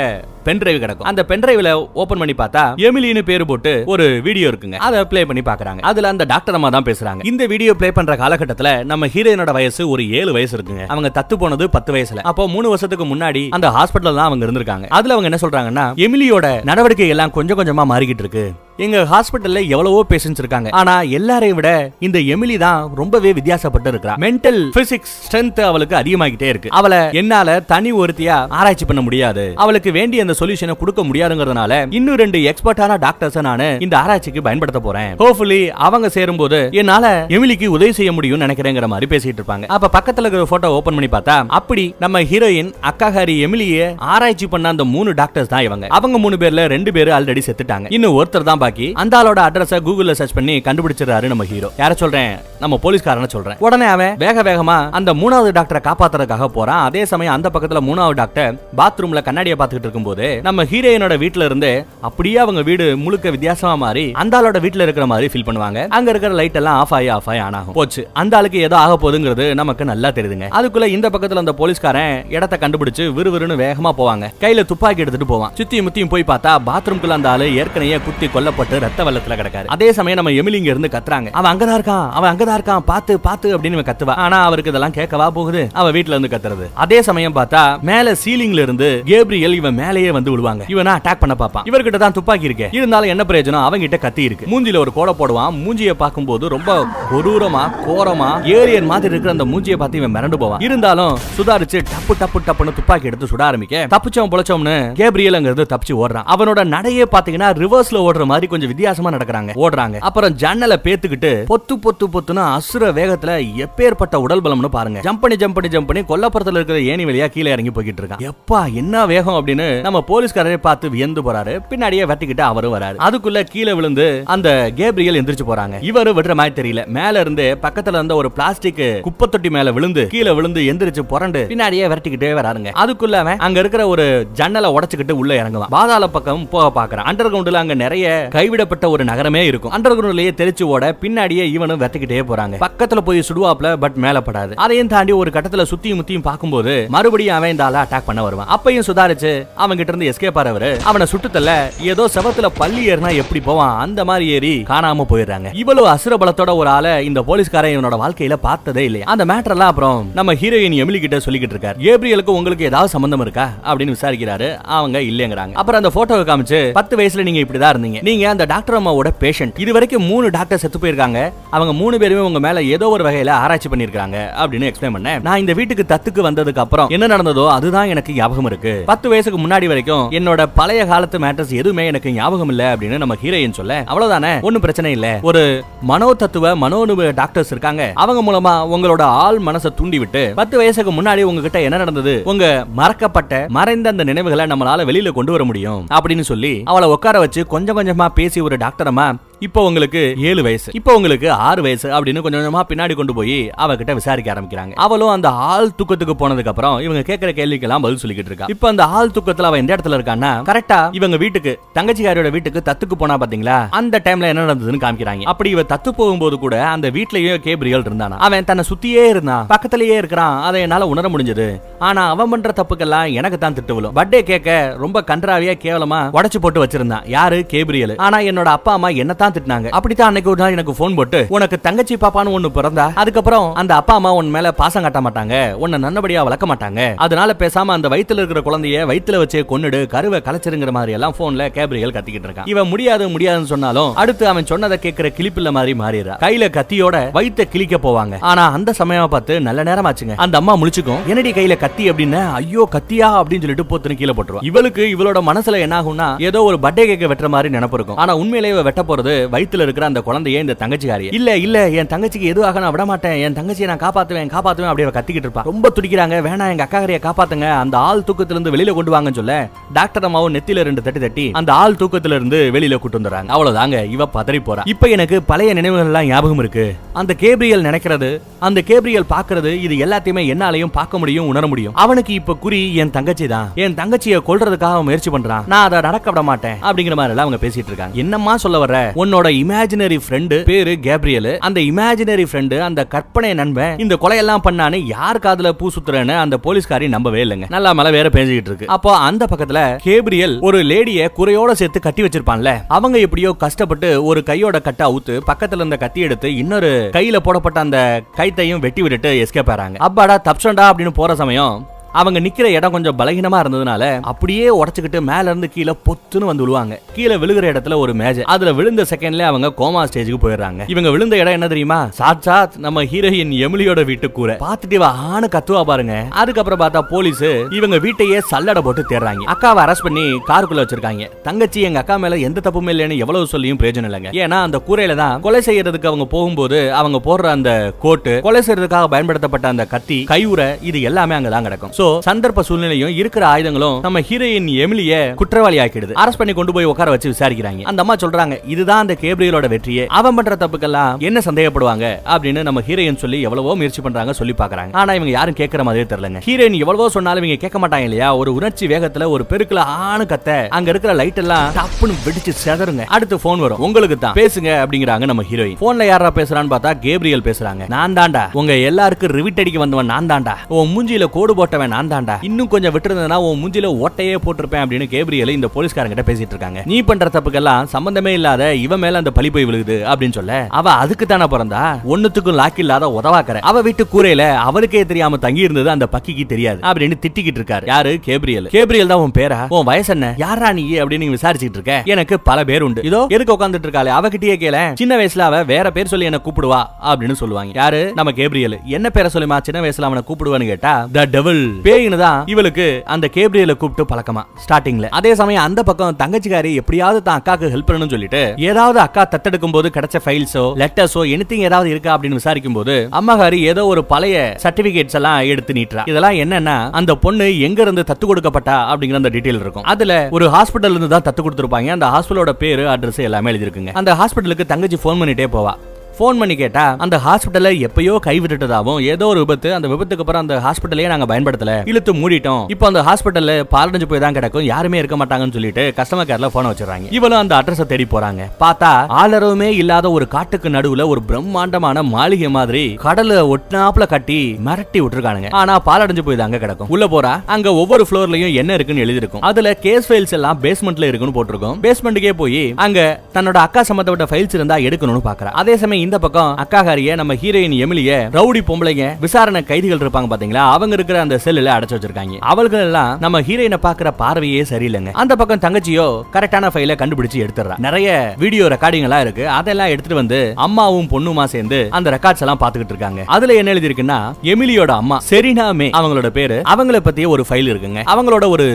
பென் டிரைவ் கிடக்கும். அந்த பென் டிரைவ்ல ஓபன் பண்ணி பார்த்தா எமிலின்னு பேர் போட்டு ஒரு வீடியோ இருக்குங்க. அதை பிளே பண்ணி பாக்குறாங்க அதுல அந்த டாக்டர் அம்மா தான் பேசுறாங்க. இந்த வீடியோ ப்ளே பண்ற காலகட்டத்துல நம்ம ஹீரோயினோட வயசு ஒரு ஏழு வயசு இருக்குங்க. அவங்க தத்து போனது பத்து வயசுல. அப்போ மூணு வருஷத்துக்கு முன்னாடி அந்த ஹாஸ்பிட்டல் தான் அவங்க இருந்திருக்காங்க. அதுல அவங்க என்ன சொல்றாங்கன்னா எமிலியோட நடவடிக்கை எல்லாம் கொஞ்சம் கொஞ்சமா மாறிக்கிட்டு இருக்கு. எங்க ஹாஸ்பிட்டல்ல எவ்வளவோ பேஷன்ஸ் இருக்காங்க. ஆனா எல்லாரையும் விட இந்த எமிலி தான் ரொம்பவே வித்தியாசப்பட்டு இருக்கா மென்டல் பிசிக்ஸ் ஸ்ட்ரென்த் அவளுக்கு அதிகமாகிட்டே இருக்கு. அவளை என்னால தனி ஒருத்தியா ஆராய்ச்சி பண்ண முடியாது. அவளுக்கு வேண்டிய அந்த சொல்யூஷனை கொடுக்க முடியாதுங்கிறதுனால இன்னும் ரெண்டு எக்ஸ்பர்ட்டான டாக்டர்ஸ் நான் இந்த ஆராய்ச்சிக்கு பயன்படுத்த போறேன். ஹோப்ஃபுல்லி அவங்க சேரும்போது என்னால எமிலிக்கு உதவி செய்ய முடியும்னு நினைக்கிறேங்கிற மாதிரி பேசிட்டு இருப்பாங்க. அப்ப பக்கத்துல இருக்கிற போட்டோ ஓபன் பண்ணி பார்த்தா அப்படி நம்ம ஹீரோயின் அக்காஹாரி எமிலிய ஆராய்ச்சி பண்ண அந்த மூணு டாக்டர்ஸ் தான் இவங்க. அவங்க மூணு பேர்ல ரெண்டு பேர் ஆல்ரெடி செத்துட்டாங்க. இன்னும் ஒருத்தர் தான் பாக்கி. அந்த ஆளோட அட்ரஸ கூகுள்ல சர்ச் பண்ணி கண்டுபிடிச்சிடறாரு நம்ம ஹீரோ யார சொல்றேன்? நம்ம போலீஸ்காரன சொல்றேன். உடனே அவன் வேக வேகமா அந்த மூணாவது டாக்டரை காப்பாத்துறதுக்காக போறான். அதே சமயம் அந்த பக்கத்துல மூணாவது டாக்டர் பாத்ரூம்ல கண்ணாடியை பாத்துக்கிட்டு இருக்கும்போது நம்ம ஹீரோயினோட வீட்டுல இருந்து அப்படியே அவங்க வீடு முழுக்க வித்தியாசமா மாறி அந்த ஆளோட வீட்டுல இருக்கிற மாதிரி ஃபீல் பண்ணுவாங்க. அங்க இருக்கிற லைட் எல்லாம் ஆஃப் ஆகி ஆஃப் ஆகி ஆன் ஆகும். போச்சு. அந்த ஆளுக்கு ஏதோ ஆக போகுதுங்கிறது நமக்கு நல்லா தெரியுதுங்க. அதுக்குள்ள இந்த பக்கத்துல அந்த போலீஸ்காரன் இடத்தை கண்டுபிடிச்சு விறுவிறுன்னு வேகமா போவாங்க. கையில துப்பாக்கி எடுத்துட்டு போவான். சுத்தியும் முத்தியும் போய் பார்த்தா பாத்ரூம்குள்ள அந்த ஆளு ஏற்கனவே குத்தி கொல்லப்பட்டு ரத்த வெள்ளத்துல கிடக்காரு. அதே சமயம் நம்ம எமிலி இங்க இருந்து கத்துறாங்க. அவன் அங்கதான் இருக்கான் அவன் அங்கதான் இருக்கான் பாத்து பாத்து அப்படின்னு கத்துவா. ஆனா அவருக்கு இதெல்லாம் கேட்கவா போகுது. அவ வீட்டுல இருந்து கத்துறது. அதே சமயம் பார்த்தா மேல சீலிங்ல இருந்து கேப்ரியல் இவன் மேலேயே வந்து விழுவாங்க. இவனா அட்டாக் பண்ண பாப்பான் இவர்கிட்ட தான் துப்பாக்கி இருக்கு. இருந்தாலும் என்ன பிரயோஜனம்? அவங்க கிட்ட கத்தி இருக்கு. மூஞ்சில ஒரு கோடை போடுவான். மூஞ்சிய பார்க்கும்போது ரொம்ப கொடூரமா கோரமா ஏரியன் மாதிரி இருக்கிற அந்த மூஞ்சிய பார்த்து இவன் மிரண்டு போவான். இருந்தாலும் சுதாரிச்சு டப்பு டப்பு டப்புன்னு துப்பாக்கி எடுத்து சுட ஆரம்பிக்க தப்பிச்சவன் பொழைச்சவனு கேப்ரியல்ங்கிறது தப்பிச்சு ஓடுறான். அவனோட நடையே பாத்தீங்கன்னா ரிவர்ஸ்ல ஓடுற மாதிரி கொஞ்சம் வித்தியாசமா நடக்கிறாங்க. ஓடுறாங்க. அப்புறம் ஜன்னலை பேத்துக்கிட்டு பொத்து பொத்து பொத்துன்னு அசுர வேகத்துல எப்பேற்பட்ட உடல் பலம்னு பாருங்க. ஜம்ப் பண்ணி ஜம்ப் பண்ணி ஜம்ப் பண்ணி கொல்லப்புறத்துல இருக்கிற ஏணி வழியா கீழே இறங்கி போய்கிட்டு இருக்கான். எப்பா என்ன வேகம் அப்படின்னு நம்ம போலீஸ்காரரே பார்த்து வியந்து போறாரு. பின்னாடியே வெட்டிக்கிட்டு அவரும் வராரு. அதுக்குள்ள கீழே விழுந்து அந்த கேப்ரியல் எந்திரிச்சு போறாங்க. இவரு விடுற மாதிரி தெரியல. மேல இருந்து பக்கத்துல இருந்த ஒரு பிளாஸ்டிக் குப்பை தொட்டி மேல விழுந்து கீழே விழுந்து எந்திரிச்சு புரண்டு பின்னாடியே விரட்டிக்கிட்டே வராருங்க. அதுக்குள்ள அவன் அங்க இருக்கிற ஒரு ஜன்னலை உடச்சுக்கிட்டு உள்ள இறங்குவான். பாதாள பக்கம் போக பாக்குறான் அண்டர் கிரவுண்ட்ல அங்க நிறைய கைவிடப்பட்ட ஒரு நகரமே இருக்கும். அண்டர் கிரவுண்ட்லயே தெரிச்சு ஓட பின்னாடியே இவனும் வெட்டிக்கிட்டே போறாங்க. பக்கத்துல போய் சுடுவாப்ல பட் மேல படாது. அதையும் தாண்டி ஒரு கட்டத்துல சுத்தியும் முத்தியும் பார்க்கும்போது மறுபடியும் அவன் இந்த அட்டாக் பண்ண வருவான். அப்பையும் சுதாரிச்சு அவன் கிட்ட இருந்து எஸ்கேப் ஆறவரு அவனை சுட்டுத்தல்ல ஏதோ செவத்துல பள்ளி ஏறினா எப்படி போவான்? அந்த மாதிரி ஏறி காணாம போயிடுறாங்க. இவ்வளவு அசுர பலத்தோட ஒரு ஆளை இந்த போலீஸ்காரன் இவனோட வாழ்க்கையில பார்த்ததே இல்லையா. அந்த மேட்டர் எல்லாம் அப்புறம் நம்ம ஹீரோயின் எமிலி கிட்ட சொல்லிக்கிட்டு இருக்காரு. ஏப்ரியலுக்கு உங்களுக்கு ஏதாவது சம்பந்தம் இருக்கா? அப்படின்னு விசாரிக்கிறாரு. அவங்க இல்லங்கிறாங்க. அப்புறம் அந்த போட்டோவை காமிச்சு பத்து வயசுல நீங்க இப்படிதான் இருந்தீங்க. நீங்க அந்த டாக்டர் அம்மாவோட பேஷண்ட் இது வரைக்கும் மூணு டாக்டர் செத்து போயிருக்காங்க. அவங்க மூணு பேருமே உங்க மேல ஏதோ ஒரு வகையில ஆராய்ச்சி பண்ணிருக்காங்க அப்படின்னு எக்ஸ்பிளைன் பண்ணேன். நான் இந்த வீட்டுக்கு தத்துக்கு வந்ததுக்கு அப்புறம் என்ன நடந்ததோ அதுதான் எனக்கு ஞாபகம் இருக்கு. பத்து வயசுக்கு முன்னாடி வரைக்கும் என்னோட பழைய காலத்து மேட்டர்ஸ் எதுவுமே எனக்கு ஞாபகம் இல்ல அப்படின்னு நம்ம ஹீரோயின் சொல்ல அவ்வளவுதானே? ஒன்னும் பிரச்சனை இல்ல. ஒரு மனோ தத்துவ மனோனுப டாக்டர்ஸ் இருக்காங்க. அவங்க மூலமா உங்களோட ஆள் மனசை தூண்டி விட்டு பத்து வயசுக்கு முன்னாடி உங்ககிட்ட என்ன நடந்தது? உங்க மறக்கப்பட்ட மறைந்த அந்த நினைவுகளை நம்மளால வெளியில கொண்டு வர முடியும் அப்படின்னு சொல்லி அவளை உட்கார வச்சு கொஞ்சம் கொஞ்சமா பேசி ஒரு டாக்டரமா இப்போ உங்களுக்கு ஏழு வயசு. இப்போ உங்களுக்கு ஆறு வயசு அப்படின்னு கொஞ்சம் கொஞ்சமா பின்னாடி கொண்டு போய் அவகிட்ட விசாரிக்க ஆரம்பிக்கிறாங்க. அவளும் அந்த ஆள் தூக்கத்துக்கு போனதுக்கு அப்புறம் இவங்க கேட்கிற கேள்விக்கெல்லாம் பதில் சொல்லிக்கிட்டு இருக்கா. இப்போ அந்த ஆள் தூக்கத்துல அவன் எந்த இடத்துல இருக்கான்னா கரெக்டா இவங்க வீட்டுக்கு தங்கச்சிக்காரியோட வீட்டுக்கு தத்துக்கு போனா பாத்தீங்களா? அந்த டைம்ல என்ன நடந்ததுன்னு காமிக்கிறாங்க. அப்படி இவ தத்து போகும்போது கூட அந்த வீட்லயே கேப்ரியல் இருந்தானா? அவன் தன்னை சுத்தியே இருந்தான். பக்கத்திலேயே இருக்கிறான். அதை என்னால உணர முடிஞ்சது. ஆனா அவன் பண்ற தப்புக்கெல்லாம் எனக்கு தான் திட்டு விழும் பர்த்டே கேட்க ரொம்ப கன்றாவியா கேவலமா உடைச்சு போட்டு வச்சிருந்தான். யாரு? கேப்ரியல். ஆனா என்னோட அப்பா அம்மா என்னத்தான் திட்டினாங்க அப்படித்தான் அன்னைக்கு ஒரு நாள் எனக்கு போன் போட்டு உனக்கு தங்கச்சி பாப்பான்னு ஒண்ணு பிறந்தா? அதுக்கப்புறம் அந்த அப்பா அம்மா உன் மேல பாசம் காட்ட மாட்டாங்க. உன்னை நல்லபடியா வளர்க்க மாட்டாங்க. அதனால பேசாம அந்த வயித்துல இருக்கிற குழந்தைய வயித்துல வச்சே கொன்னுடு கருவை கலைச்சிருங்கிற மாதிரி எல்லாம் போன்ல கேப்ரியல் கத்திக்கிட்டு இருக்கான். இவன் முடியாது முடியாதுன்னு சொன்னாலும் அடுத்து அவன் சொன்னதை கேட்கிற கிளிப்பில்ல மாதிரி மாறிடுறா. கையில கத்தியோட வயித்த கிழிக்க போவாங்க. ஆனா அந்த சமயம் பார்த்து நல்ல நேரம் ஆச்சுங்க அந்த அம்மா முழிச்சுக்கும் என்னடி கையில கத்தி அப்படின்னு? ஐயோ கத்தியா? அப்படின்னு சொல்லிட்டு போத்துன்னு கீழே போட்டுருவா. இவளுக்கு இவளோட மனசுல என்ன ஆகும்னா ஏதோ ஒரு பர்த்டே கேக்க வெட்டுற மாதிரி நினப்பு இருக்கும். ஆனா உண்மையிலேயே வெட்ட போறது வயித்துல இருக்கிற அந்த குழந்தைய இந்த தங்கச்சிக்காரிய. இல்ல இல்ல என் தங்கச்சிக்கு எதுவாக நான் விட மாட்டேன் என் தங்கச்சியை நான் காப்பாத்துவேன் காப்பாத்துவேன் அப்படி கத்திக்கிட்டு இருப்பா. ரொம்ப துடிக்கிறாங்க. வேணா எங்க அக்காகரிய காப்பாத்துங்க. அந்த ஆள் தூக்கத்துல இருந்து வெளியில கொண்டு வாங்கன்னு சொல்ல டாக்டர் அம்மாவும் நெத்தில ரெண்டு தட்டி தட்டி அந்த ஆள் தூக்கத்துல இருந்து வெளியில கூட்டு வந்துடுறாங்க. அவ்வளவுதாங்க இவ பதறி போறா. இப்ப எனக்கு பழைய நினைவுகள் எல்லாம் ஞாபகம் இருக்கு. அந்த கேப்ரியல் நினைக்கிறது அந்த கேப்ரியல் பாக்குறது இது எல்லாத்தையுமே என்னாலையும் பார்க்க முடியும் உணர முடியும். அவனுக்கு இப்ப குறி என் தங்கச்சி தான். என் தங்கச்சியை கொல்றதுக்காக முயற்சி பண்றான். நான் அதை நடக்க விட மாட்டேன் அப்படிங்கிற மாதிரி எல்லாம் அவங்க பேசிட்டு இருக்காங்க. என்னம்மா சொல்ல வர்ற? உன்னோட இமேஜினரி ஃப்ரெண்டு பேரு கேப்ரியல். அந்த இமேஜினரி ஃப்ரெண்டு அந்த கற்பனை நண்பன் இந்த கொலையெல்லாம் பண்ணான்னு யார் காதுல பூ சுத்துறேன்னு அந்த போலீஸ்காரி நம்பவே இல்லைங்க. நல்லா மழை வேற பேஞ்சுக்கிட்டு இருக்கு. அப்போ அந்த பக்கத்துல கேப்ரியல் ஒரு லேடிய குறையோட சேர்த்து கட்டி வச்சிருப்பான்ல. அவங்க எப்படியோ கஷ்டப்பட்டு ஒரு கையோட கட்டை அவுத்து பக்கத்துல இருந்த கத்தி எடுத்து இன்னொரு கையில போடப்பட்ட அந்த கைத்தையும் வெட்டி விட்டுட்டு எஸ்கேப் ஆறாங்க. அப்பாடா தப்சண்டா அப்படின்னு போற சமயம் அவங்க நிக்கிற இடம் கொஞ்சம் பலகீனமா இருந்ததுனால அப்படியே உடச்சுக்கிட்டு மேல இருந்து கீழே பொத்துன்னு வந்து விழுவாங்க. கீழே விழுகிற இடத்துல ஒரு மேஜ். அதுல விழுந்த செகண்ட்ல அவங்க கோமா ஸ்டேஜுக்கு போயிடுறாங்க. இவங்க விழுந்த இடம் என்ன தெரியுமா? சாத் சாத் நம்ம ஹீரோயின் எமிலியோட வீட்டு கூரை. பாத்துட்டு இவ ஆணு கத்துவா பாருங்க. அதுக்கப்புறம் பார்த்தா போலீஸ் இவங்க வீட்டையே சல்லடை போட்டு தேடுறாங்க. அக்காவை அரெஸ்ட் பண்ணி காருக்குள்ள வச்சிருக்காங்க. தங்கச்சி எங்க அக்கா மேல எந்த தப்புமே இல்லைன்னு எவ்வளவு சொல்லியும் பிரயோஜனம் இல்லைங்க. ஏன்னா அந்த கூரையில தான் கொலை செய்யறதுக்கு அவங்க போகும்போது அவங்க போடுற அந்த கோட்டு கொலை செய்யறதுக்காக பயன்படுத்தப்பட்ட அந்த கத்தி கையுறை இது எல்லாமே அங்கதான் கிடக்கும். சோ சந்தர்ப்ப சூழ்நிலையும் இருக்கிற ஆயுதங்களும் நம்ம ஹீரோயின் எமிலிய குற்றவாளி ஆக்கிடுது அரெஸ்ட் பண்ணி கொண்டு போய் உட்கார வச்சு விசாரிக்கிறாங்க. அந்த அம்மா சொல்றாங்க இதுதான் அந்த கேப்ரியலோட வெற்றியே. அவன் பண்ற தப்புக்கெல்லாம் என்ன சந்தேகப்படுவாங்க? அப்படின்னு நம்ம ஹீரோயின் சொல்லி எவ்வளவோ முயற்சி பண்றாங்க சொல்லி பாக்குறாங்க ஆனா இவங்க யாரும் கேட்கற மாதிரியே தெரியலங்க. ஹீரோயின் எவ்வளவோ சொன்னாலும் இவங்க கேட்க மாட்டாங்க இல்லையா? ஒரு உணர்ச்சி வேகத்துல ஒரு பெருக்குல ஆணு கத்த அங்க இருக்கிற லைட் எல்லாம் டப்புன்னு வெடிச்சு செதறுங்க. அடுத்து போன் வரும். உங்களுக்கு தான். பேசுங்க அப்படிங்கிறாங்க நம்ம ஹீரோயின். போன்ல யாரா பேசுறான்னு பார்த்தா கேப்ரியல் பேசுறாங்க. நான் தாண்டா உங்க எல்லாருக்கும் ரிவிட் அடிக்க வந்தவன் நான் தாண்டா உன் மூஞ்சியில கோடு போட்டவன் நான் தான்டா இன்னும் கொஞ்சம் விட்டுருந்தா உன் மூஞ்சில ஓட்டையே போட்டிருப்பேன் அப்படின்னு கேப்ரியல் இந்த போலீஸ்காரங்கிட்ட பேசிட்டு இருக்காங்க. நீ பண்ற தப்புக்கெல்லாம் சம்பந்தமே இல்லாத இவன் மேல அந்த பழி போய் விழுகுது அப்படின்னு சொல்ல அவ அதுக்கு தானே பிறந்தா? ஒண்ணுத்துக்கும் லாக் இல்லாத உதவாக்கற அவ வீட்டு கூரையில அவளுக்கே தெரியாம தங்கி இருந்தது அந்த பக்கிக்கு தெரியாது அப்படின்னு திட்டிக்கிட்டு இருக்காரு. யாரு? கேப்ரியல். கேப்ரியல் தான் உன் பேரா? உன் வயசு என்ன? யாரா நீ அப்படின்னு விசாரிச்சுட்டு இருக்க? எனக்கு பல பேர் உண்டு. இதோ எதுக்கு உட்காந்துட்டு இருக்காளே? அவகிட்டயே கேள. சின்ன வயசுல அவ வேற பேர் சொல்லி என்ன கூப்பிடுவா அப்படின்னு சொல்லுவாங்க. யாரு? நம்ம கேப்ரியல். என்ன பேரை சொல்லுமா? சின்ன வயசுல அவனை கூப்பிடுவான்னு கேட்டா த டெவல் பேயின்னு தான் இவளுக்கு அந்த கேப்ரியலை கூப்பிட்டு பழக்கமா ஸ்டார்டிங்ல அதே சமயம் அந்த பக்கம் தங்கச்சிக்காரி எப்படியாவது தான் அக்காக்கு ஹெல்ப் பண்ணணும்னு சொல்லிட்டு ஏதாவது அக்கா தத்தெடுக்கும் போது கிடைச்ச ஃபைல்ஸோ லெட்டர்ஸோ எனிதிங் ஏதாவது இருக்கா அப்படின்னு விசாரிக்கும் போது அம்மாகாரி ஏதோ ஒரு பழைய சர்டிபிகேட்ஸ் எல்லாம் எடுத்து நீட்டுறா. இதெல்லாம் என்னன்னா அந்த பொண்ணு எங்க இருந்து தத்து கொடுக்கப்பட்டா அப்படிங்கிற அந்த டீடைல் இருக்கும். அதுல ஒரு ஹாஸ்பிடல்ல இருந்து தான் தத்து கொடுத்துருப்பாங்க. அந்த ஹாஸ்பிட்டலோட பேரு அட்ரஸ் எல்லாமே எழுதிருக்குங்க அந்த ஹாஸ்பிட்டலுக்கு தங்கச்சி ஃபோன் பண்ணிட்டே போவா. ஃபோன் பண்ணி கேட்டா அந்த ஹாஸ்பிட்டலை எப்பயோ கைவிட்டுட்டதாவும் ஏதோ ஒரு விபத்து அந்த விபத்துக்கு அப்புறம் அந்த ஹாஸ்பிட்டலையே நாங்க பயன்படுத்தல. இழுத்து மூடிட்டோம். இப்போ அந்த ஹாஸ்பிட்டல்ல பாலடைஞ்சு போய் தான் கிடக்கும். யாருமே இருக்க மாட்டாங்கன்னு சொல்லிட்டு கஸ்டமர் கேர்ல போன வச்சிடறாங்க. இவளும் அந்த அட்ரஸ் தேடி போறாங்க. பார்த்தா ஆளரவுமே இல்லாத ஒரு காட்டுக்கு நடுவுல ஒரு பிரம்மாண்டமான மாளிகை மாதிரி கடலை ஒட்டினாப்புல கட்டி மிரட்டி விட்டுருக்கானுங்க. ஆனா பாலடைஞ்சு போய் தாங்க கிடக்கும். உள்ள போறா அங்க ஒவ்வொரு ஃப்ளோர்லயும் என்ன இருக்குன்னு எழுதிருக்கும் அதுல கேஸ் ஃபைல்ஸ் எல்லாம் பேஸ்மெண்ட்ல இருக்குன்னு போட்டிருக்கும். பேஸ்மெண்ட்டுக்கே போய் அங்க தன்னோட அக்கா சம்பந்தப்பட்ட ஃபைல்ஸ் இருந்தா எடுக்கணும்னு பாக்குறா. அதே சமயம் இந்த பக்கம் அக்காகாரிய நம்ம ஹீரோயின் எமிலிய ரவுடி பொம்பளைங்க விசாரணை கைதிகள் இருப்பாங்க பாத்தீங்களா? அவங்க இருக்கிற அந்த செல்லுல அடைச்சு வச்சிருக்காங்க. அவர்கள் எல்லாம் நம்ம ஹீரோயினை பாக்குற பார்வையே சரியில்லைங்க. அந்த பக்கம் தங்கச்சியோ கரெக்டான ஃபைல கண்டுபிடிச்சு எடுத்துறா நிறைய வீடியோ ரெக்கார்டிங் எல்லாம் இருக்கு. அதெல்லாம் எடுத்துட்டு வந்து அம்மாவும் பொண்ணுமா சேர்ந்து அந்த ரெக்கார்ட்ஸ் எல்லாம் பாத்துக்கிட்டு இருக்காங்க. அதுல என்ன எழுதி இருக்குன்னா எமிலியோட அம்மா செரினா மே அவங்களோட பேரு. அவங்கள பத்திய ஒரு ஃபைல் இருக்குங்க. அவங்களோட ஒரு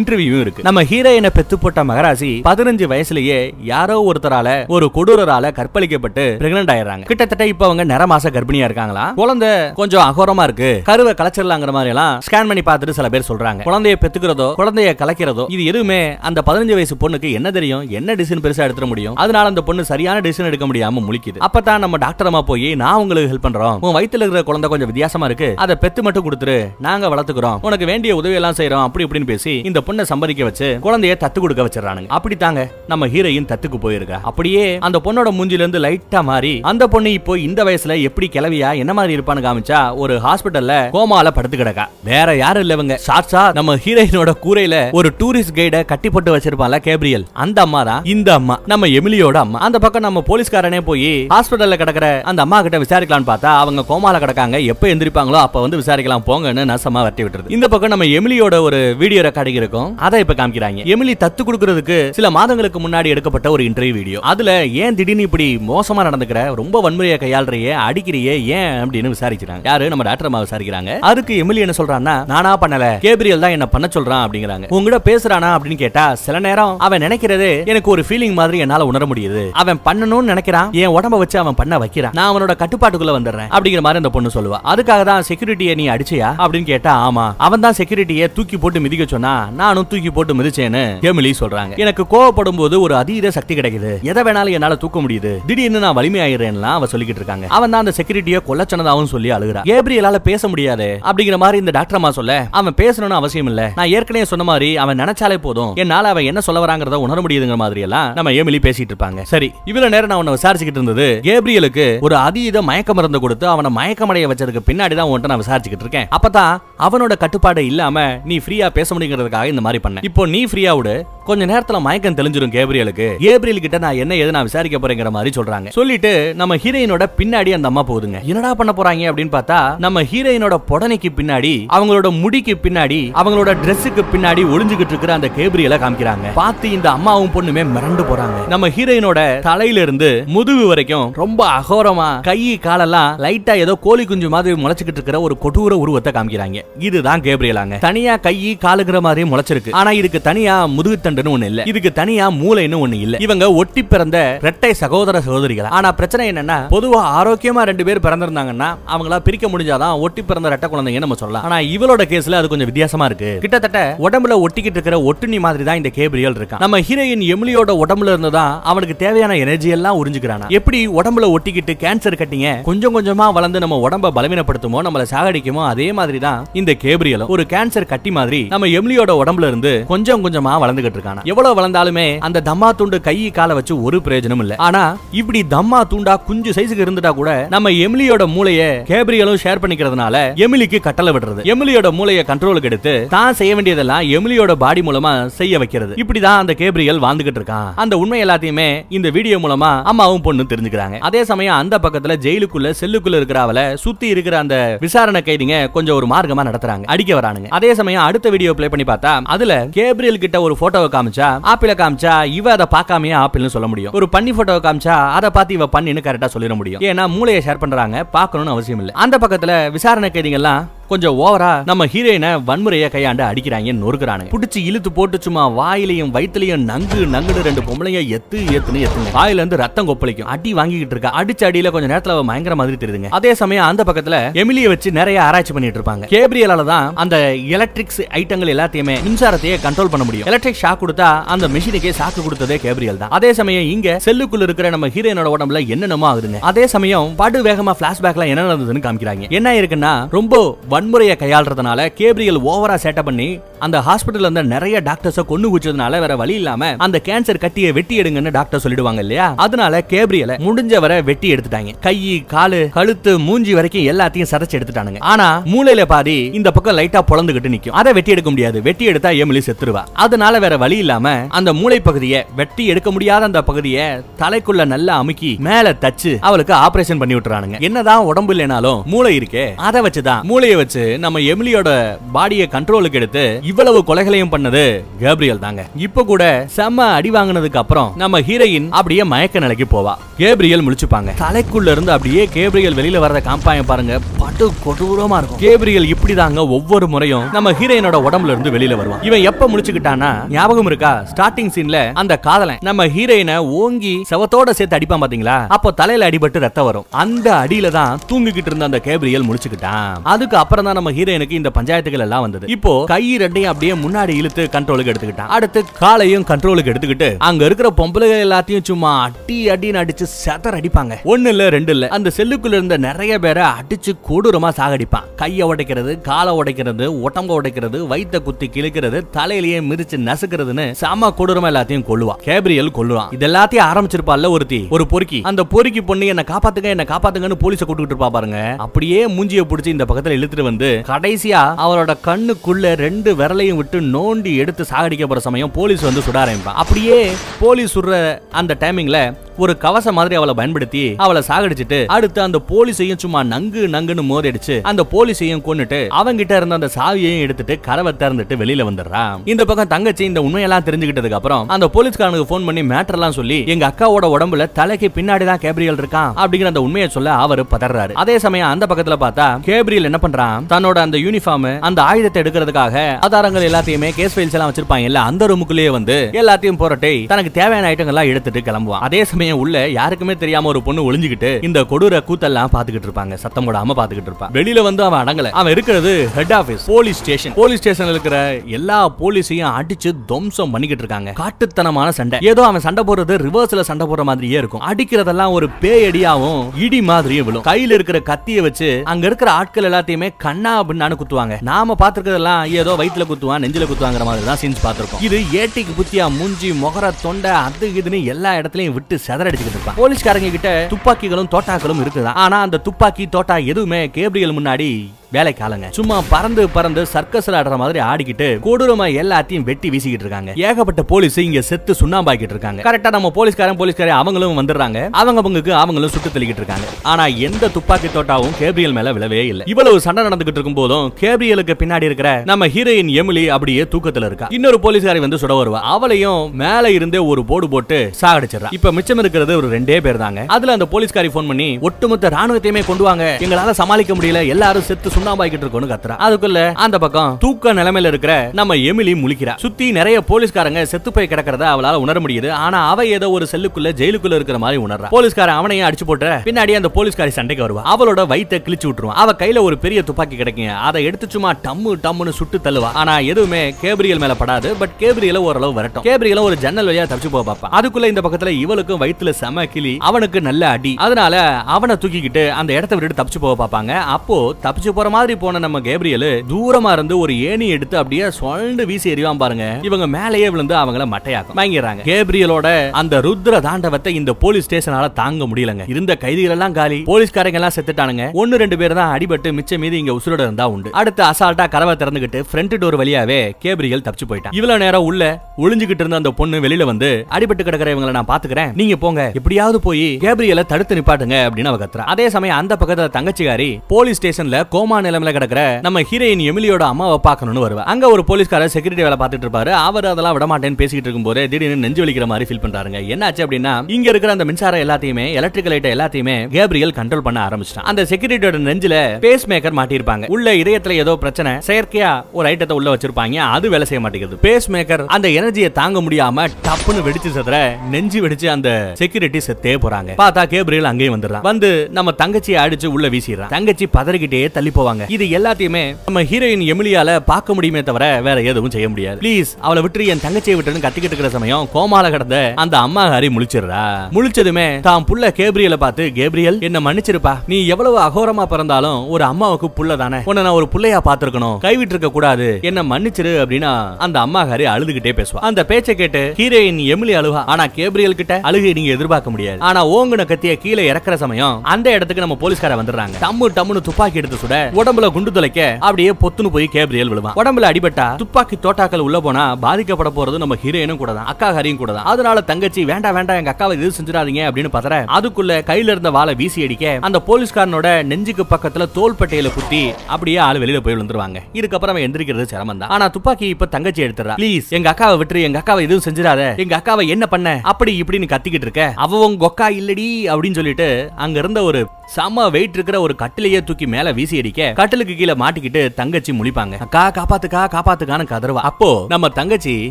இன்டர்வியூ இருக்கு. நம்ம ஹீரோயினை பெத்து போட்ட மகராசி பதினஞ்சு வயசுலயே யாரோ ஒருத்தரால ஒரு கொடூரரால கற்பழிக்கப்பட்டு பிரெக்னன்ட் ஆயிடுறாங்க. கிட்டத்தட்ட இப்ப அவங்க நிற மாச கர்ப்பிணியா இருக்காங்களா? குழந்தை கொஞ்சம் அகோரமா இருக்கு. கருவை கலைச்சிடலாங்கிற மாதிரி எல்லாம் ஸ்கேன் பண்ணி பார்த்துட்டு சில பேர் சொல்றாங்க. குழந்தைய பெத்துக்கிறதோ குழந்தைய கலைக்கிறதோ இது எதுவுமே அந்த பதினஞ்சு வயசு பொண்ணுக்கு என்ன தெரியும் என்ன டிசிஷன் பெருசா எடுத்துட முடியும்? அதனால அந்த பொண்ணு சரியான டிசிஷன் எடுக்க முடியாம முழிக்குது. அப்பதான் நம்ம டாக்டர் அம்மா போய் நான் உங்களுக்கு ஹெல்ப் பண்றோம். உன் வயித்துல இருக்கிற குழந்தை கொஞ்சம் வித்தியாசமா இருக்கு. அதை பெத்து மட்டும் கொடுத்துரு. நாங்க வளர்த்துக்கிறோம். உனக்கு வேண்டிய உதவி எல்லாம் செய்யறோம் அப்படி இப்படின்னு பேசி இந்த பொண்ணை சம்பாதிக்க வச்சு குழந்தைய தத்து கொடுக்க வச்சிடறானுங்க. அப்படி தாங்க நம்ம ஹீரோயின் தத்துக்கு போயிருக்கா. அப்படியே அந்த பொண்ணோட மூஞ்சில இருந்து லைட்டா மாறி அந்த பொண்ணு இப்போ இந்த வயசுல எப்படி கிளவியா என்ன மாதிரி இருப்பான்னு காமிச்சா ஒரு ஹாஸ்பிடல்ல கோமால படுத்து கிடக்கா. வேற யாரும் இல்ல இவங்க. சாட்சா நம்ம ஹீரோயினோட கூரையில ஒரு டூரிஸ்ட் கைட கட்டி போட்டு வச்சிருப்பான்ல கேப்ரியல். அந்த அம்மா தான் இந்த அம்மா. நம்ம எமிலியோட அம்மா. அந்த பக்கம் நம்ம போலீஸ்காரனே போய் ஹாஸ்பிட்டல்ல கிடக்குற அந்த அம்மா கிட்ட விசாரிக்கலாம்னு பார்த்தா அவங்க கோமால கிடக்காங்க. எப்ப எந்திரிப்பாங்களோ அப்ப வந்து விசாரிக்கலாம் போங்கன்னு நசமா வரட்டி விட்டுருது. இந்த பக்கம் நம்ம எமிலியோட ஒரு வீடியோ ரெக்கார்டிங் இருக்கும். அதை இப்ப காமிக்கிறாங்க. எமிலி தத்து கொடுக்கறதுக்கு சில மாதங்களுக்கு முன்னாடி எடுக்கப்பட்ட ஒரு இன்டர்வியூ வீடியோ அதுல ஏன் திடீர்னு இப்படி மோசமா நடந்துக்கிற ரொம்ப வன்முறையை கையாளுறியே அடிக்கிறியே ஏன் அப்படின்னு விசாரிக்கிறாங்க. யாரு? நம்ம டாக்டர் அம்மா விசாரிக்கிறாங்க. அதுக்கு எமிலி என்ன சொல்றான்னா நானா பண்ணல. கேப்ரியல் தான் என்ன பண்ண சொல்றான் அப்படிங்கிறாங்க. உங்ககிட்ட பேசுறானா? அப்படின்னு கேட்டா சில நேரம் அவன் நினைக்கிறது எனக்கு ஒரு ஃபீலிங் மாதிரி என்னால உணர முடியுது. அவன் பண்ணணும்னு நினைக்கிறான். என் உடம்ப வச்சு அவன் பண்ண வைக்கிறான். நான் அவனோட கட்டுப்பாட்டுக்குள்ள வந்துடுறேன் அப்படிங்கிற மாதிரி அந்த பொண்ணு சொல்லுவா. அதுக்காக தான் செக்யூரிட்டியை நீ அடிச்சியா? அப்படின்னு கேட்டா ஆமா. அவன் தான் செக்யூரிட்டியை தூக்கி போட்டு மிதிக்க சொன்னா நானும் தூக்கி போட்டு மிதிச்சேன்னு எமிலி சொல்றாங்க. எனக்கு கோவப்படும் போது ஒரு அதீத சக்தி கிடைக்குது. எதை வேணாலும் என்னால தூக்க முடியுது. திடீர்னு நான் வலிமை ஆயிடுறேன்லாம் அவ சொல்லிக்கிட்டு இருக்காங்க. அவன் தான் அந்த செக்யூரிட்டியை கொல்லச்சனதாவும் சொல்லி அழுகுறா. கேப்ரியலால பேச முடியாது. அப்படிங்கிற மாதிரி இந்த டாக்டர் அம்மா சொல்ல அவன் பேசணும்னு அவசியம் இல்ல. நான் ஏற்கனவே சொன்ன மாதிரி அவன் நினைச்சாலே போதும். என்னால அவன் என்ன சொல்ல வராங்கிறத உணர முடியுதுங்கிற மாதிரி எல்லாம் நம்ம ஏமிலி பேசிட்டு இருப்பாங்க. சரி இவ்வளவு நேரம் நான் உன்னை விசாரிச்சுக்கிட்டு இருந்தது கேப்ரியலுக்கு ஒரு அதீத மயக்க மருந்து கொடுத்து அவனை மயக்கமடைய வச்சதுக்கு பின்னாடி தான் உன்கிட்ட நான் விசாரிச்சுக்கிட்டு இருக்கேன். அப்பதான் அவனோட கட்டுப்பாடு இல்லாம நீ ஃப்ரீயா பேச முடியுங்கிறதுக்காக இந்த மாதிரி பண்ண இப்போ நீ ஃப்ரீயா விடு. கொஞ்ச நேரத்துல மயக்கம் தெளிஞ்சிடும் கேப்ரியலுக்கு. கேப்ரியல் கிட்ட நான் என்ன எது நான் விசாரிக்க போறேங்கிற மாதிரி சொல்றாங்க. சொல்லிட்டு நம்ம ஹீரோயினோட பின்னாடி அந்த அம்மா போகுதுங்க. என்னடா பண்ண போறாங்க அப்படின்னு பார்த்தா நம்ம ஹீரோயினோட புடனைக்கு பின்னாடி அவங்களோட முடிக்கு பின்னாடி அவங்களோட ட்ரெஸ்ஸுக்கு பின்னாடி ஒளிஞ்சுகிட்டு இருக்கிற அந்த கேப்ரியலை காமிக்கிறாங்க. பார்த்து இந்த அம்மாவும் பொண்ணுமே மிரண்டு போறாங்க. நம்ம ஹீரோயினோட தலையில இருந்து முதுகு வரைக்கும் ரொம்ப அகோரமா கை காலெல்லாம் லைட்டா ஏதோ கோழி குஞ்சு மாதிரி முளைச்சுக்கிட்டு இருக்கிற ஒரு கொடூர உருவத்தை காமிக்கிறாங்க. இதுதான் கேப்ரியலாங்க. தனியா கை காலுங்கிற மாதிரி முளைச்சிருக்கு. ஆனா இதுக்கு தனியா முதுகு தண்டுன்னு ஒண்ணு இல்ல. இதுக்கு தனியா மூளைன்னு ஒண்ணு இல்ல. இவங்க ஒட்டி பிறந்த இரட்டை சகோதர சகோதரிகள். ஆனா பிரச்சனை பிரச்சனை என்னன்னா பொதுவா ஆரோக்கியமா ரெண்டு பேர் பிறந்திருந்தாங்கன்னா அவங்களா பிரிக்க முடிஞ்சாதான் ஒட்டி பிறந்த ரெட்ட குழந்தைங்க நம்ம சொல்லலாம். ஆனா இவளோட கேஸ்ல அது கொஞ்சம் வித்தியாசமா இருக்கு. கிட்டத்தட்ட உடம்புல ஒட்டிக்கிட்டு இருக்கிற ஒட்டுணி மாதிரி தான் இந்த கேப்ரியல் இருக்கான் நம்ம ஹீரோயின் எமிலியோட உடம்புல இருந்து தான் அவனுக்கு தேவையான எனர்ஜி எல்லாம் உறிஞ்சுக்கிறானா. எப்படி உடம்புல ஒட்டிக்கிட்டு கேன்சர் கட்டிங்க கொஞ்சம் கொஞ்சமா வளர்ந்து நம்ம உடம்ப பலவீனப்படுத்துமோ நம்மள சாகடிக்குமோ அதே மாதிரி தான் இந்த கேப்ரியலும். ஒரு கேன்சர் கட்டி மாதிரி நம்ம எமிலியோட உடம்புல இருந்து கொஞ்சம் கொஞ்சமா வளர்ந்துகிட்டு இருக்கான. எவ்வளவு வளர்ந்தாலுமே அந்த தம்மா துண்டு கை காலை வச்சு ஒரு பிரயோஜனம் இல்ல. ஆனா இப்படி தம்மா துண்டு குஞ்சு சைஸுக்கு இருந்துட்டா கூட நம்ம எமிலியோட மூளைய கேப்ரியலும் ஷேர் பண்ணிக்கிறதுனால எமிலிக்கு கட்டளை விடுறது. எமிலியோட மூளைய கண்ட்ரோலுக்கு எடுத்து தான் செய்ய வேண்டியதெல்லாம் எமிலியோட பாடி மூலமா செய்ய வைக்கிறது. இப்படிதான் அந்த கேப்ரியல் வாழ்ந்துகிட்டு இருக்கான். அந்த உண்மை எல்லாத்தையுமே இந்த வீடியோ மூலமா அம்மாவும் பொண்ணு தெரிஞ்சுக்கிறாங்க. அதே சமயம் அந்த பக்கத்துல ஜெயிலுக்குள்ள செல்லுக்குள்ள இருக்கிறவள சுத்தி இருக்கிற அந்த விசாரணை கைதிங்க கொஞ்சம் ஒரு மார்க்கமா நடத்துறாங்க. அடிக்க வரானுங்க. அதே சமயம் அடுத்த வீடியோ ப்ளே பண்ணி பார்த்தா அதுல கேப்ரியல் கிட்ட ஒரு போட்டோவை காமிச்சா ஆப்பிள காமிச்சா இவ அதை பார்க்காமயே ஆப்பிள்னு சொல்ல முடியும். ஒரு பண்ணி போட்டோவை காமிச்சா அதை பார்த்து இவ பண்ணி அப்படின்னு கரெக்டா சொல்லிட முடியும். ஏன்னா மூளையை ஷேர் பண்றாங்க பார்க்கணும்னு அவசியம் இல்லை அந்த பக்கத்துல விசாரணை கைதிகள்லாம் எல்லாம் கொஞ்சம் ஓவரா நம்ம ஹீரோயினை வன்முறையை கையாண்டு அடிக்கிறாங்க நொறுக்குறானுங்க. பிடிச்சி இழுத்து போட்டு சும்மா வாயிலையும் வயிற்றுலையும் நங்கு நங்குன்னு ரெண்டு பொம்பளைங்க எத்து எத்துன்னு எத்துங்க. வாயில இருந்து ரத்தம் கொப்பளிக்கும். அடி வாங்கிக்கிட்டு இருக்கா. அடிச்ச அடியில கொஞ்சம் நேரத்துல பயங்கர மாதிரி தெரியுதுங்க. அதே சமயம் அந்த பக்கத்துல எமிலியை வச்சு நிறைய ஆராய்ச்சி பண்ணிட்டு இருப்பாங்க. கேப்ரியலால தான் அந்த எலக்ட்ரிக்ஸ் ஐட்டங்கள் எல்லாத்தையுமே மின்சாரத்தையே கண்ட்ரோல் பண்ண முடியும். எலக்ட்ரிக் ஷாக் கொடுத்தா அந்த மிஷினுக்கே ஷாக்கு கொடுத்ததே கேப்ரியல் தான். அதே சமயம் இங்க செல்லுக்குள்ள இருக்கிற நம்ம ஹீரோயினோட உடம்புல என்னென்னமோ ஆகுதுங்க. அதே சமயம் படு வேகமா பிளாஷ்பேக்ல என்ன நடந்ததுன்னு காமிக்கிறாங்க. என்ன இருக்குன்னா ரொம்ப வன்முறையை கையாளுறதுனால கேப்ரியல் ஓவரா சேட்டை பண்ணி அந்த ஹாஸ்பிட்டல் இருந்த நிறைய டாக்டர்ஸ கொண்டு குச்சதுனால வேற வழி இல்லாம அந்த கேன்சர் கட்டியை வெட்டி எடுங்கன்னு டாக்டர் சொல்லிடுவாங்க இல்லையா? அதனால கேப்ரியல முடிஞ்ச வரை வெட்டி எடுத்துட்டாங்க. கை காலு கழுத்து மூஞ்சி வரைக்கும் எல்லாத்தையும் சதைச்சு எடுத்துட்டானுங்க. ஆனா மூளையில பாதி இந்த பக்கம் லைட்டா பொழந்துகிட்டு நிக்கும். அதை வெட்டி எடுக்க முடியாது. வெட்டி எடுத்தா எமிலி செத்துருவா. அதனால வேற வழி இல்லாம அந்த மூளை பகுதியை வெட்டி எடுக்க முடியாத அந்த பகுதியை தலைக்குள்ள நல்லா அமுக்கி மேல தச்சு அவளுக்கு ஆபரேஷன் பண்ணி விட்டுறானுங்க. என்னதான் உடம்பு இல்லைனாலும் மூளை இருக்கே. அதை வச்சுதான் மூளையை வச்சு நம்ம எமிலியோட பாடியை கண்ட்ரோலுக்கு எடுத்து இவ்வளவு கொலைகளையும் பண்ணது கேப்ரியல் தாங்க. இப்ப கூட செம்ம அடி வாங்கினதுக்கு அப்புறம் நம்ம ஹீரோயின் அப்படியே மயக்க நிலைக்கு போவா. கேப்ரியல் முடிச்சுப்பாங்க தலைக்குள்ள இருந்து அப்படியே கேப்ரியல் வெளியில வரத காம்பாயம் பாருங்க பட்டு கொடூரமா இருக்கும். கேப்ரியல் இப்படிதாங்க ஒவ்வொரு முறையும் நம்ம ஹீரோயினோட உடம்புல இருந்து வெளியில வருவான். இவன் எப்ப முடிச்சுக்கிட்டானா ஞாபகம் இருக்கா? ஸ்டார்டிங் சீன்ல அந்த காதலன் நம்ம ஹீரோயினை ஓங்கி செவத்தோட சேர்த்து அடிப்பான் பாத்தீங்களா? அப்போ தலையில அடிபட்டு ரத்தம் வரும். அந்த அடியில தான் தூங்கிக்கிட்டு இருந்த அந்த கேப்ரியல் முடிச்சுக்கிட்டான் அதுக்கு அப்புறம் தான் நம்ம ஹீரோயினுக்கு இந்த பஞ்சாயத்துகள் எல்லாம் வந்தது. இப்போ கை ரெண்டையும் அப்படியே முன்னாடி இழுத்து கண்ட்ரோலுக்கு எடுத்துக்கிட்டான். அடுத்து காலையும் கண்ட்ரோலுக்கு எடுத்துக்கிட்டு அங்க இருக்கிற பொம்பளை எல்லாத்தையும் சும்மா அடி அடின்னு அடிச்சு செதற அடிப்பாங்க. ஒண்ணு இல்ல ரெண்டு இல்ல. அந்த செல்லுக்குள்ள இருந்த நிறைய பேரை அடிச்சு கொடூரமா சாகடிப்பான். கைய உடைக்கிறது காலை உடைக்கிறது உடம்ப உடைக்கிறது வைத்த குத்தி கிழிக்கிறது தலையிலேயே மிதிச்சு நசுக்கிறதுன்னு செம கொடூரமா எல்லாத்தையும் கொள்ளுவான் கேப்ரியல் கொள்ளுவான் இது எல்லாத்தையும் ஆரம்பிச்சிருப்பால ஒருத்தி. ஒரு பொறுக்கி. அந்த பொறுக்கி பொண்ணு என்ன காப்பாத்துங்க என்ன காப்பாத்துங்கன்னு போலீஸ கூட்டிட்டு இருப்பா பாருங்க. அப்படியே மூஞ்சியை புடிச்சு இந்த பக்கத்துல இழுத்துட்டு வந்து கடைசியா அவரோட கண்ணுக்குள்ள ரெண்டு விரலையும் விட்டு நோண்டி எடுத்து சாகடிக்க போற சமயம் போலீஸ் வந்து சுட ஆரம்பிப்பான். அப்படியே போலீஸ் சுடுற அந்த டைமிங்ல ஒரு கவசம் மாதிரி அவளை பயன்படுத்தி அவளை சாகடிச்சிட்டு அடுத்து அந்த போலீஸையும் சும்மா நங்கு நங்குன்னு மோதடிச்சு. அந்த போலீஸையும் கொன்னுட்டு அவங்கிட்ட இருந்த அந்த சாவியையும் எடுத்துட்டு கதவை திறந்துட்டு வெளியில வந்துடுறான். இந்த பக்கம் தங்கச்சி இந்த உண்மையெல்லாம் தெரிஞ்சுக்கிட்டதுக்கு அப்புறம் அந்த போலீஸ்காரனுக்கு போன் பண்ணி மேட்டர் எல்லாம் சொல்லி எங்க அக்காவோட உடம்புல தலைக்கு பின்னாடி தான் கேப்ரியல் இருக்கான் அப்படிங்கிற அந்த உண்மையை சொல்ல அவரு பதறாரு. அதே சமயம் அந்த பக்கத்துல பார்த்தா கேப்ரியல் என்ன பண்றான்? தன்னோட அந்த யூனிஃபார்ம் அந்த ஆயுதத்தை எடுக்கிறதுக்காக ஆதாரங்கள் எல்லாத்தையுமே கேஸ் ஃபைல்ஸ் எல்லாம் வச்சிருப்பாங்க இல்ல அந்த ரூமுக்குள்ளேயே வந்து எல்லாத்தையும் புரட்டி தனக்கு தேவையான ஐட்டங்கள் எல்லாம் எடுத்துட்டு கிளம்புவான். அதே சமயம் உள்ள யாருக்குமே தெரியாம ஒரு பொண்ணு ஒளிஞ்சுக்கிட்டு இந்த கொடூர கூத்தெல்லாம் பாத்துக்கிட்டு இருப்பாங்க. சத்தம் போடாம பாத்துக்கிட்டு இருப்பான் வெளியில வந்து அவன் அடங்கல. அவன் இருக்கிறது head office police station police ஸ்டேஷன்ல இருக்கிற எல்லா போலீஸையும் அடிச்சு துவம்சம் பண்ணிக்கிட்டு இருக்காங்க. காட்டுத்தனமான சண்டை. ஏதோ அவன் சண்டை போடுறது ரிவர்ஸ்ல சண்டை போடுற மாதிரியே இருக்கும். அடிக்கிறதெல்லாம் ஒரு பேயடியாவும் இடி மாதிரியும் விழும். கையில இருக்கிற கத்திய வச்சு அங்க இருக்கிற ஆட்கள் எல்லாத்தையுமே கண்ணா அப்படின்னு குத்துவாங்க. நாம பாத்துருக்கிறதெல்லாம் ஏதோ வயிற்றுல குத்துவான் நெஞ்சில குத்துவாங்கிற மாதிரி தான் சீன்ஸ் பாத்திருக்கோம் இது ஏட்டிக்கு புத்தியா மூஞ்சி முகர தொண்டை அது இதுன்னு எல்லா இடத்துலயும் விட்டு செதறடிச்சுக்கிட்டு இருப்பான். போலீஸ்காரங்க கிட்ட துப்பாக்கிகளும் தோட்டாக்களும் இருக்குதான். ஆனா அந்த துப்பாக்கி தோட்டா எதுவுமே கேப்ரியல் முன்னாடி வேலைக்கு ஆளுங்க சும்மா பறந்து பறந்து சர்க்கஸ்ல ஆடுற மாதிரி ஆடிக்கிட்டு கொடூரமா எல்லாத்தையும் வெட்டி வீசிக்கிட்டு இருக்காங்க. ஏகப்பட்ட போலீஸ் இங்க செத்து சுண்ணாம்பாக்கிட்டு இருக்காங்க. கரெக்டா நம்ம போலீஸ்காரன் போலீஸ்காரன் அவங்களும் வந்துடுறாங்க அவங்க பங்குக்கு அவங்களும் சுட்டு தள்ளிக்கிட்டு இருக்காங்க. ஆனா எந்த துப்பாக்கி தோட்டாவும் கேப்ரியல் மேல விழவே இல்லை. இவ்வளவு சண்டை நடந்துகிட்டு இருக்கும் போதும் கேப்ரியலுக்கு பின்னாடி இருக்கிற நம்ம ஹீரோயின் எமிலி அப்படியே தூக்கத்துல இருக்கா. இன்னொரு போலீஸ்காரி வந்து சுட வருவா. அவளையும் மேல இருந்தே ஒரு போர்டு போட்டு சாகடிச்சிடறா. இப்ப மிச்சம் இருக்கிறது ஒரு ரெண்டே பேர் தாங்க. அதுல அந்த போலீஸ்காரி போன் பண்ணி ஒட்டுமொத்த ராணுவத்தையுமே கொண்டு வாங்க. எங்களால சமாளிக்க முடியல. எல்லாரும் செத்து சுண்ணாம்பாய்க்கிட்டு இருக்கோம்னு கத்துறா. அதுக்குள்ள அந்த பக்கம் தூக்க நிலைமையில இருக்கிற நம்ம எமிலி முழிக்கிறா. சுத்தி நிறைய போலீஸ்காரங்க செத்து போய் கிடக்கிறத அவளால உணர முடியுது. ஆனா அவ ஏதோ ஒரு செல்லுக்குள்ள ஜெயிலுக்குள்ள இருக்கிற மாதிரி உணர்றா. போலீஸ்காரன் அவனையும் அடிச்சு போட்டு பின்னாடி அந்த போலீஸ்காரி சண்டைக்கு வருவா. அவளோட வயித்தை கிழிச்சு விட்டுருவான் அவ கையில ஒரு பெரிய துப்பாக்கி கிடைக்குங்க. அதை எடுத்து சும்மா டம்மு டம்முன்னு சுட்டு தள்ளுவா. ஆனா எதுவுமே கேப்ரியல் மேல படாது. பட் கேப்ரியல ஓரளவு வரட்டும். கேப்ரியல ஒரு ஜன்னல் வழியா தப்பிச்சு போக பாப்பா. அதுக்குள்ள இந்த பக்கத்துல இவளுக்கும் வயித்துல செம கிளி அவனுக்கு நல்ல அடி. அதனால அவனை தூக்கிக்கிட்டு அந்த இடத்த விட்டு தப்பிச்சு போக பாப்பாங்க. அப்போ தப்பிச்சு போற போற மாதிரி போன நம்ம கேப்ரியல் தூரமா இருந்து ஒரு ஏணி எடுத்து அப்படியே சொல்ண்டு வீசி எறிவான் பாருங்க. இவங்க மேலேயே விழுந்து அவங்கள மட்டையாக்கும். வாங்கிறாங்க கேப்ரியலோட அந்த ருத்ர தாண்டவத்தை இந்த போலீஸ் ஸ்டேஷனால தாங்க முடியலங்க. இருந்த கைதிகள் எல்லாம் காலி. போலீஸ்காரங்க எல்லாம் செத்துட்டானுங்க. ஒன்னு ரெண்டு பேர் தான் அடிபட்டு மிச்ச மீதி இங்க உசுரோட இருந்தா உண்டு. அடுத்து அசால்ட்டா கதவை திறந்துகிட்டு ஃப்ரண்ட் டோர் வழியாவே கேப்ரியல் தப்பிச்சு போயிட்டான். இவ்வளவு நேரம் உள்ள ஒளிஞ்சுகிட்டு இருந்த அந்த பொண்ணு வெளியில வந்து அடிபட்டு கிடக்கிற இவங்களை நான் பாத்துக்கிறேன். நீங்க போங்க. எப்படியாவது போய் கேப்ரியலை தடுத்து நிப்பாட்டுங்க அப்படின்னு அவ கத்துறா. அதே சமயம் அந்த பக்கத்துல தங்கச்சிகாரி போலீஸ் ஸ்டேஷன்ல கோமா கோமா நிலைமையில கிடக்கிற நம்ம ஹீரோயின் எமிலியோட அம்மாவை பார்க்கணும்னு வருவா. அங்க ஒரு போலீஸ்காரர் செக்யூரிட்டி வேலை பார்த்துட்டு இருப்பாரு. அவர் அதெல்லாம் விட மாட்டேன்னு பேசிக்கிட்டு இருக்கும்போது திடீர்னு நெஞ்சு வலிக்கிற மாதிரி ஃபீல் பண்றாருங்க. என்னாச்சு அப்படின்னா இங்க இருக்கிற அந்த மின்சாரம் எல்லாத்தையுமே எலக்ட்ரிக்கல் லைட்டை எல்லாத்தையுமே கேப்ரியல் கண்ட்ரோல் பண்ண ஆரம்பிச்சிட்டான். அந்த செக்யூரிட்டியோட நெஞ்சில பேஸ் மேக்கர் மாட்டிருப்பாங்க உள்ள இதயத்துல ஏதோ பிரச்சனை செயற்கையா ஒரு ஐட்டத்தை உள்ள வச்சிருப்பாங்க. அது வேலை செய்ய மாட்டேங்குது. பேஸ் மேக்கர் அந்த எனர்ஜியை தாங்க முடியாம டப்புன்னு வெடிச்சு சதுர நெஞ்சு வெடிச்சு அந்த செக்யூரிட்டி செத்தே போறாங்க. பார்த்தா கேப்ரியல் அங்கேயும் வந்துடுறான். வந்து நம்ம தங்கச்சியை அடிச்சு உள்ள வீசிடுறான். தங்கச்சி பதறிக்கிட்டே தள்ளி போவாங்க இது எல்லாத்தையுமே நம்ம ஹீரோயின் எமிலியால பார்க்க முடியுமே தவிர வேற எதுவும் செய்ய முடியாது. ப்ளீஸ் அவளை விட்டு என் தங்கச்சியை விட்டுன்னு கத்திக்கிட்டு இருக்கிற சமயம் கோமால கடந்த அந்த அம்மா ஹாரி முழிச்சிடுறா. முழிச்சதுமே தான் புள்ள கேப்ரியலை பார்த்து கேப்ரியல் என்ன மன்னிச்சிருப்பா. நீ எவ்வளவு அகோரமா பிறந்தாலும் ஒரு அம்மாவுக்கு புள்ள தானே. உன்னை நான் ஒரு புள்ளையா பார்த்திருக்கணும். கைவிட்டு இருக்க கூடாது. என்ன மன்னிச்சிரு அப்படின்னா அந்த அம்மா ஹாரி அழுதுகிட்டே பேசுவா. அந்த பேச்சை கேட்டு ஹீரோயின் எமிலி அழுவா. ஆனா கேப்ரியல் கிட்ட அழுகை நீங்க எதிர்பார்க்க முடியாது. ஆனா ஓங்குன கத்திய கீழே இறக்குற சமயம் அந்த இடத்துக்கு நம்ம போலீஸ்கார வந்துடுறாங்க. டம்மு டம்முன்னு துப்பாக்கி எடுத்து சுட உடம்புல குண்டு துளைக்க அப்படியே பொத்துன்னு போய் கேப்ரியல் விழுவான். உடம்புல அடிபட்டா துப்பாக்கி தோட்டாக்கள் உள்ள போனா பாதிக்கப்பட போறது நம்ம ஹீரோயினும் கூட தான் அக்கா ஹரியும் கூட தான் அதனால தங்கச்சி வேண்டாம் வேண்டாம் எங்க அக்காவை இது செஞ்சிடாதீங்க அப்படின்னு பதற அதுக்குள்ள கையில இருந்த வாளை வீசி அடிக்க அந்த போலீஸ்காரனோட நெஞ்சுக்கு பக்கத்துல தோள்பட்டையில குத்தி அப்படியே ஆள் வெளியில போய் விழுந்துருவாங்க. இதுக்கப்புறம் அவன் எந்திரிக்கிறது சிரமம் தான். ஆனா துப்பாக்கி இப்ப தங்கச்சி எடுத்துறா ப்ளீஸ் எங்க அக்காவை விட்டுரு எங்க அக்காவை எதுவும் செஞ்சிடாத. எங்க அக்காவை என்ன பண்ண? அப்படி இப்படின்னு கத்திக்கிட்டு இருக்க. அவ கொக்கா இல்லடி அப்படின்னு சொல்லிட்டு அங்க இருந்த ஒரு சம வெயிட் இருக்கிற ஒரு கட்டிலையே தூக்கி மேல வீசி அடிக்க கட்டிலுக்கு கீழே மாட்டிக்கிட்டு தங்கச்சி முழிப்பாங்க. அக்கா காப்பாத்துக்கா காப்பாத்துக்கான்னு கதறுவா. அப்போ நம்ம தங்கச்சி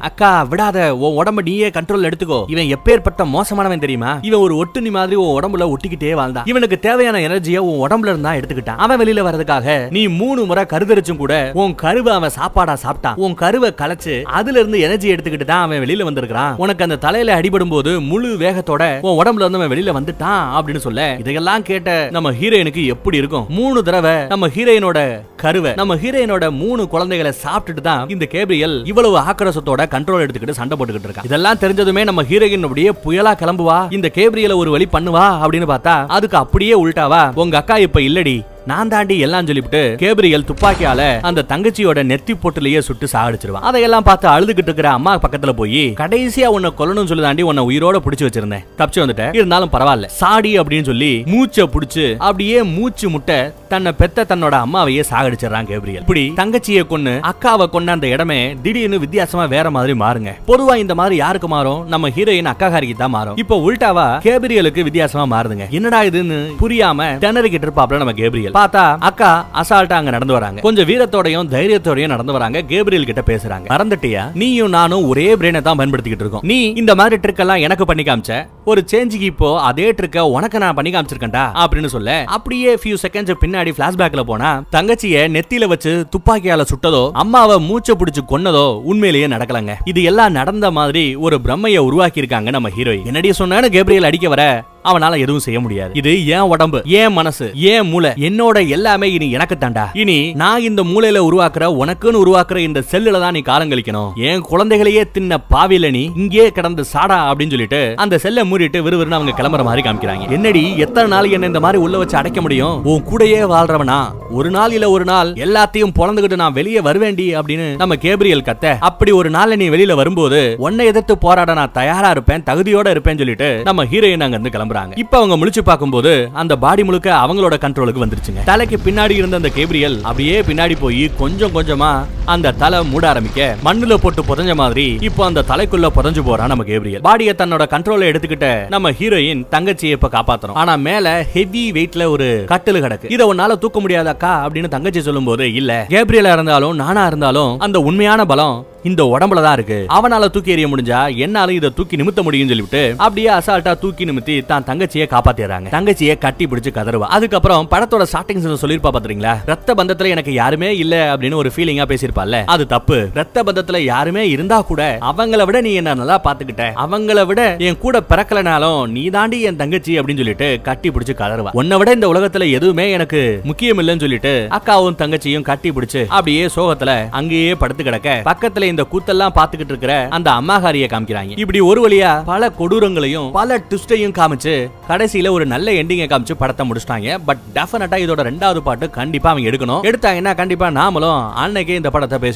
அக்கா விடாத உன் உடம்ப நீயே கண்ட்ரோல் எடுத்துக்கோ. இவன் எப்பேற்பட்ட மோசமானவன் தெரியுமா? இவன் ஒரு ஒட்டுணி மாதிரி உன் உடம்புல ஒட்டிக்கிட்டே வாழ்ந்தான் இவனுக்கு தேவையான எனர்ஜியை உன் உடம்புல இருந்தா எடுத்துக்கிட்டான். அவன் வெளியில வர்றதுக்காக நீ மூணு முறை கருதரிச்சும் கூட உன் கருவை அவன் சாப்பாடா சாப்பிட்டான். உன் கருவை கலைச்சு அதுல இருந்து எனர்ஜி எடுத்துக்கிட்டு தான் அவன் வெளியில வந்திருக்கான் உனக்கு அந்த தலையில அடிபடும் போது முழு வேகத்தோட உன் உடம்புல இருந்து அவன் வெளியில வந்துட்டான் அப்படின்னு சொல்ல இதையெல்லாம் கேட்ட நம்ம ஹீரோயினுக்கு எப்படி இருக்கும்? மூணு தடவை நம்ம ஹீரோயினோட கருவை நம்ம ஹீரோயினோட மூணு குழந்தைகளை சாப்பிட்டுட்டு தான் இந்த கேப்ரியல் இவ்வளவு ஆக்ரோஷத்தோட கண்ட்ரோல் எடுத்துக்கிட்டு சண்டை போட்டுக்கிட்டு இருக்கா இதெல்லாம் தெரிஞ்சதுமே நம்ம ஹீரோயின் அப்படியே புயலா கிளம்புவா இந்த கேப்ரியலை ஒரு வழி பண்ணுவா அப்படின்னு பார்த்தா அதுக்கு அப்படியே உள்டாவா உங்க அக்கா இப்ப இல்லடி நான் தாண்டி எல்லாம் சொல்லிவிட்டு கேப்ரியல் துப்பாக்கியால அந்த தங்கச்சியோட நெத்தி பொட்டுலயே சுட்டு சாகடிச்சிருவான். அதையெல்லாம் பார்த்து அழுதுகிட்டு இருக்கிற அம்மா பக்கத்துல போய் கடைசியா உன்னை கொல்லணும்னு சொல்லி தாண்டி உன்னை உயிரோட பிடிச்சு வச்சிருந்தேன். தப்பிச்சு வந்துட்டேன். இருந்தாலும் பரவாயில்ல. சாடி அப்படின்னு சொல்லி மூச்சை புடிச்சு அப்படியே மூச்சு முட்டை தன்னை பெத்த தன்னோட அம்மாவையே சாகடிச்சிடறான் கேப்ரியல். இப்படி தங்கச்சியை கொன்னு அக்காவை கொண்ட அந்த இடமே திடீர்னு வித்தியாசமா வேற மாதிரி மாறுங்க. பொதுவா இந்த மாதிரி யாருக்கு மாறும்? நம்ம ஹீரோயின் அக்காகாரிக்கு தான் மாறும். இப்போ உல்டாவா கேப்ரியலுக்கு வித்தியாசமா மாறுதுங்க. என்னடா இதுன்னு புரியாம திணறிக்கிட்டு இருப்பாப்ல நம்ம கேப்ரியல். பார்த்தா அக்கா அசால்ட்டா அங்க நடந்து வராங்க. கொஞ்சம் வீரத்தோடையும் தைரியத்தோடையும் நடந்து வராங்க. கேப்ரியல் கிட்ட பேசுறாங்க. மறந்துட்டியா? நீயும் நானும் ஒரே பிரெயினை தான் பயன்படுத்திக்கிட்டு இருக்கோம். நீ இந்த மாதிரி ட்ரிக் எல்லாம் எனக்கு பண்ணி காமிச்ச? ஒரு சேஞ்சுக்கு இப்போ அதே ட்ரிக்க உனக்கு நான் பண்ணி காமிச்சிருக்கேன்டா அப்படின்னு சொல்ல அப்படியே ஃபியூ செகண்ட்ஸ் பின்னாடி பிளாஷ்பேக்ல போனா தங்கச்சிய நெத்தியில வச்சு துப்பாக்கியால சுட்டதோ அம்மாவை மூச்சை பிடிச்சு கொன்னதோ உண்மையிலேயே நடக்கலங்க. இது எல்லாம் நடந்த மாதிரி ஒரு பிரம்மைய உருவாக்கி இருக்காங்க நம்ம ஹீரோயின் என்னடி சொன்னான்னு கேப்ரியல் அடிக்க வர அவனால எதுவும் செய்ய முடியாது. இது ஏன் உடம்பு ஏன் மனசு ஏன் மூளை என்னோட எல்லாமே இனி எனக்கு தாண்டா இனி நான் இந்த மூளையில உருவாக்குற உனக்குன்னு உருவாக்குற இந்த செல்லுல தான் நீ காலம் கழிக்கணும். என் குழந்தைகளையே தின்ன பாவில நீ இங்கே கிடந்து சாடா அப்படின்னு சொல்லிட்டு அந்த செல்லை மூடிட்டு விறுவிறுன்னு அவங்க கிளம்புற மாதிரி காமிக்கிறாங்க. என்னடி எத்தனை நாள் என்ன இந்த மாதிரி உள்ள வச்சு அடைக்க முடியும்? உன் கூடயே வாழ்றவனா? ஒரு நாள் இல்ல ஒரு நாள் எல்லாத்தையும் பொழந்துகிட்டு நான் வெளியே வருவேண்டி அப்படின்னு நம்ம கேப்ரியல் கத்த அப்படி ஒரு நாள் நீ வெளியில வரும்போது உன்னை எதிர்த்து போராட நான் தயாரா இருப்பேன் தகுதியோட இருப்பேன்னு சொல்லிட்டு நம்ம ஹீரோயின் அங்க இருந்து கிளம்புறாங்க இப்ப அவங்க முழிச்சு பார்க்கும்போது அந்த பாடி முழுக்க அவங்களோட கண்ட்ரோலுக்கு வந்துருச்சுங்க. தலைக்கு பின்னாடி இருந்த அந்த கேப்ரியல் அப்படியே பின்னாடி போய் கொஞ்சம் கொஞ்சமா அந்த தலை மூட ஆரம்பிக்க மண்ணுல போட்டு புதஞ்ச மாதிரி இப்போ அந்த தலைக்குள்ள புதஞ்சு போறா நம்ம கேப்ரியல். பாடியை தன்னோட கண்ட்ரோல எடுத்துக்கிட்ட நம்ம ஹீரோயின் தங்கச்சியை இப்ப காப்பாத்துறோம் ஆனா மேல ஹெவி வெயிட்ல ஒரு கட்டில் கிடக்கு. இதை உன்னால தூக்க முடியாதாக்கா அப்படின்னு தங்கச்சி சொல்லும்போது இல்ல கேப்ரியலா இருந்தாலும் நானா இருந்தாலும் அந்த உண்மையான பலம் இந்த உடம்புல தான் இருக்கு. அவனால தூக்கி எறிய முடிஞ்சா என்னால இதை தூக்கி நிமித்த முடியும்னு சொல்லிவிட்டு அப்படியே அசால்ட்டா தூக்கி நிமித்தி தான் தங்கச்சியை காப்பாத்திடுறாங்க. தங்கச்சியை கட்டி பிடிச்சு கதறுவா. அதுக்கப்புறம் படத்தோட ஸ்டார்டிங்ஸ் சொல்லிருப்பா பாத்தீங்களா ரத்த பந்தத்துல எனக்கு யாருமே இல்ல அப்படின்னு ஒரு ஃபீலிங்கா பேசியிருப்பால அது தப்பு. ரத்த பந்தத்துல யாருமே இருந்தா கூட அவங்கள விட நீ என்ன நல்லா பாத்துக்கிட்ட அவங்கள விட என் கூட பிறக்கலனாலும் நீ தாண்டி என் தங்கச்சி அப்படின்னு சொல்லிட்டு கட்டி பிடிச்சு கதறுவா. உன்னை விட இந்த உலகத்துல எதுவுமே எனக்கு முக்கியம் இல்லைன்னு சொல்லிட்டு அக்காவும் தங்கச்சியும் கட்டி பிடிச்சு அப்படியே சோகத்துல அங்கேயே படுத்து கிடக்க. பக்கத்துல இந்த கூத்தெல்லாம் பாத்துக்கிட்டு இருக்கிற அந்த அம்மாகாரிய காமிக்கிறாங்க. இப்படி ஒரு வழியா பல கொடூரங்களையும் பல ட்விஸ்டையும் காமிச்சு கடைசியில ஒரு நல்ல எண்டிங்கை காமிச்சு படத்தை முடிச்சிட்டாங்க. பட் டெஃபினட்டா இதோட ரெண்டாவது பாட்டு கண்டிப்பா அவங்க எடுக்கணும். எடுத்தாங்கன்னா கண்டிப்பா நாமளும் அன்னைக்கே இந்த படத்தை பேசி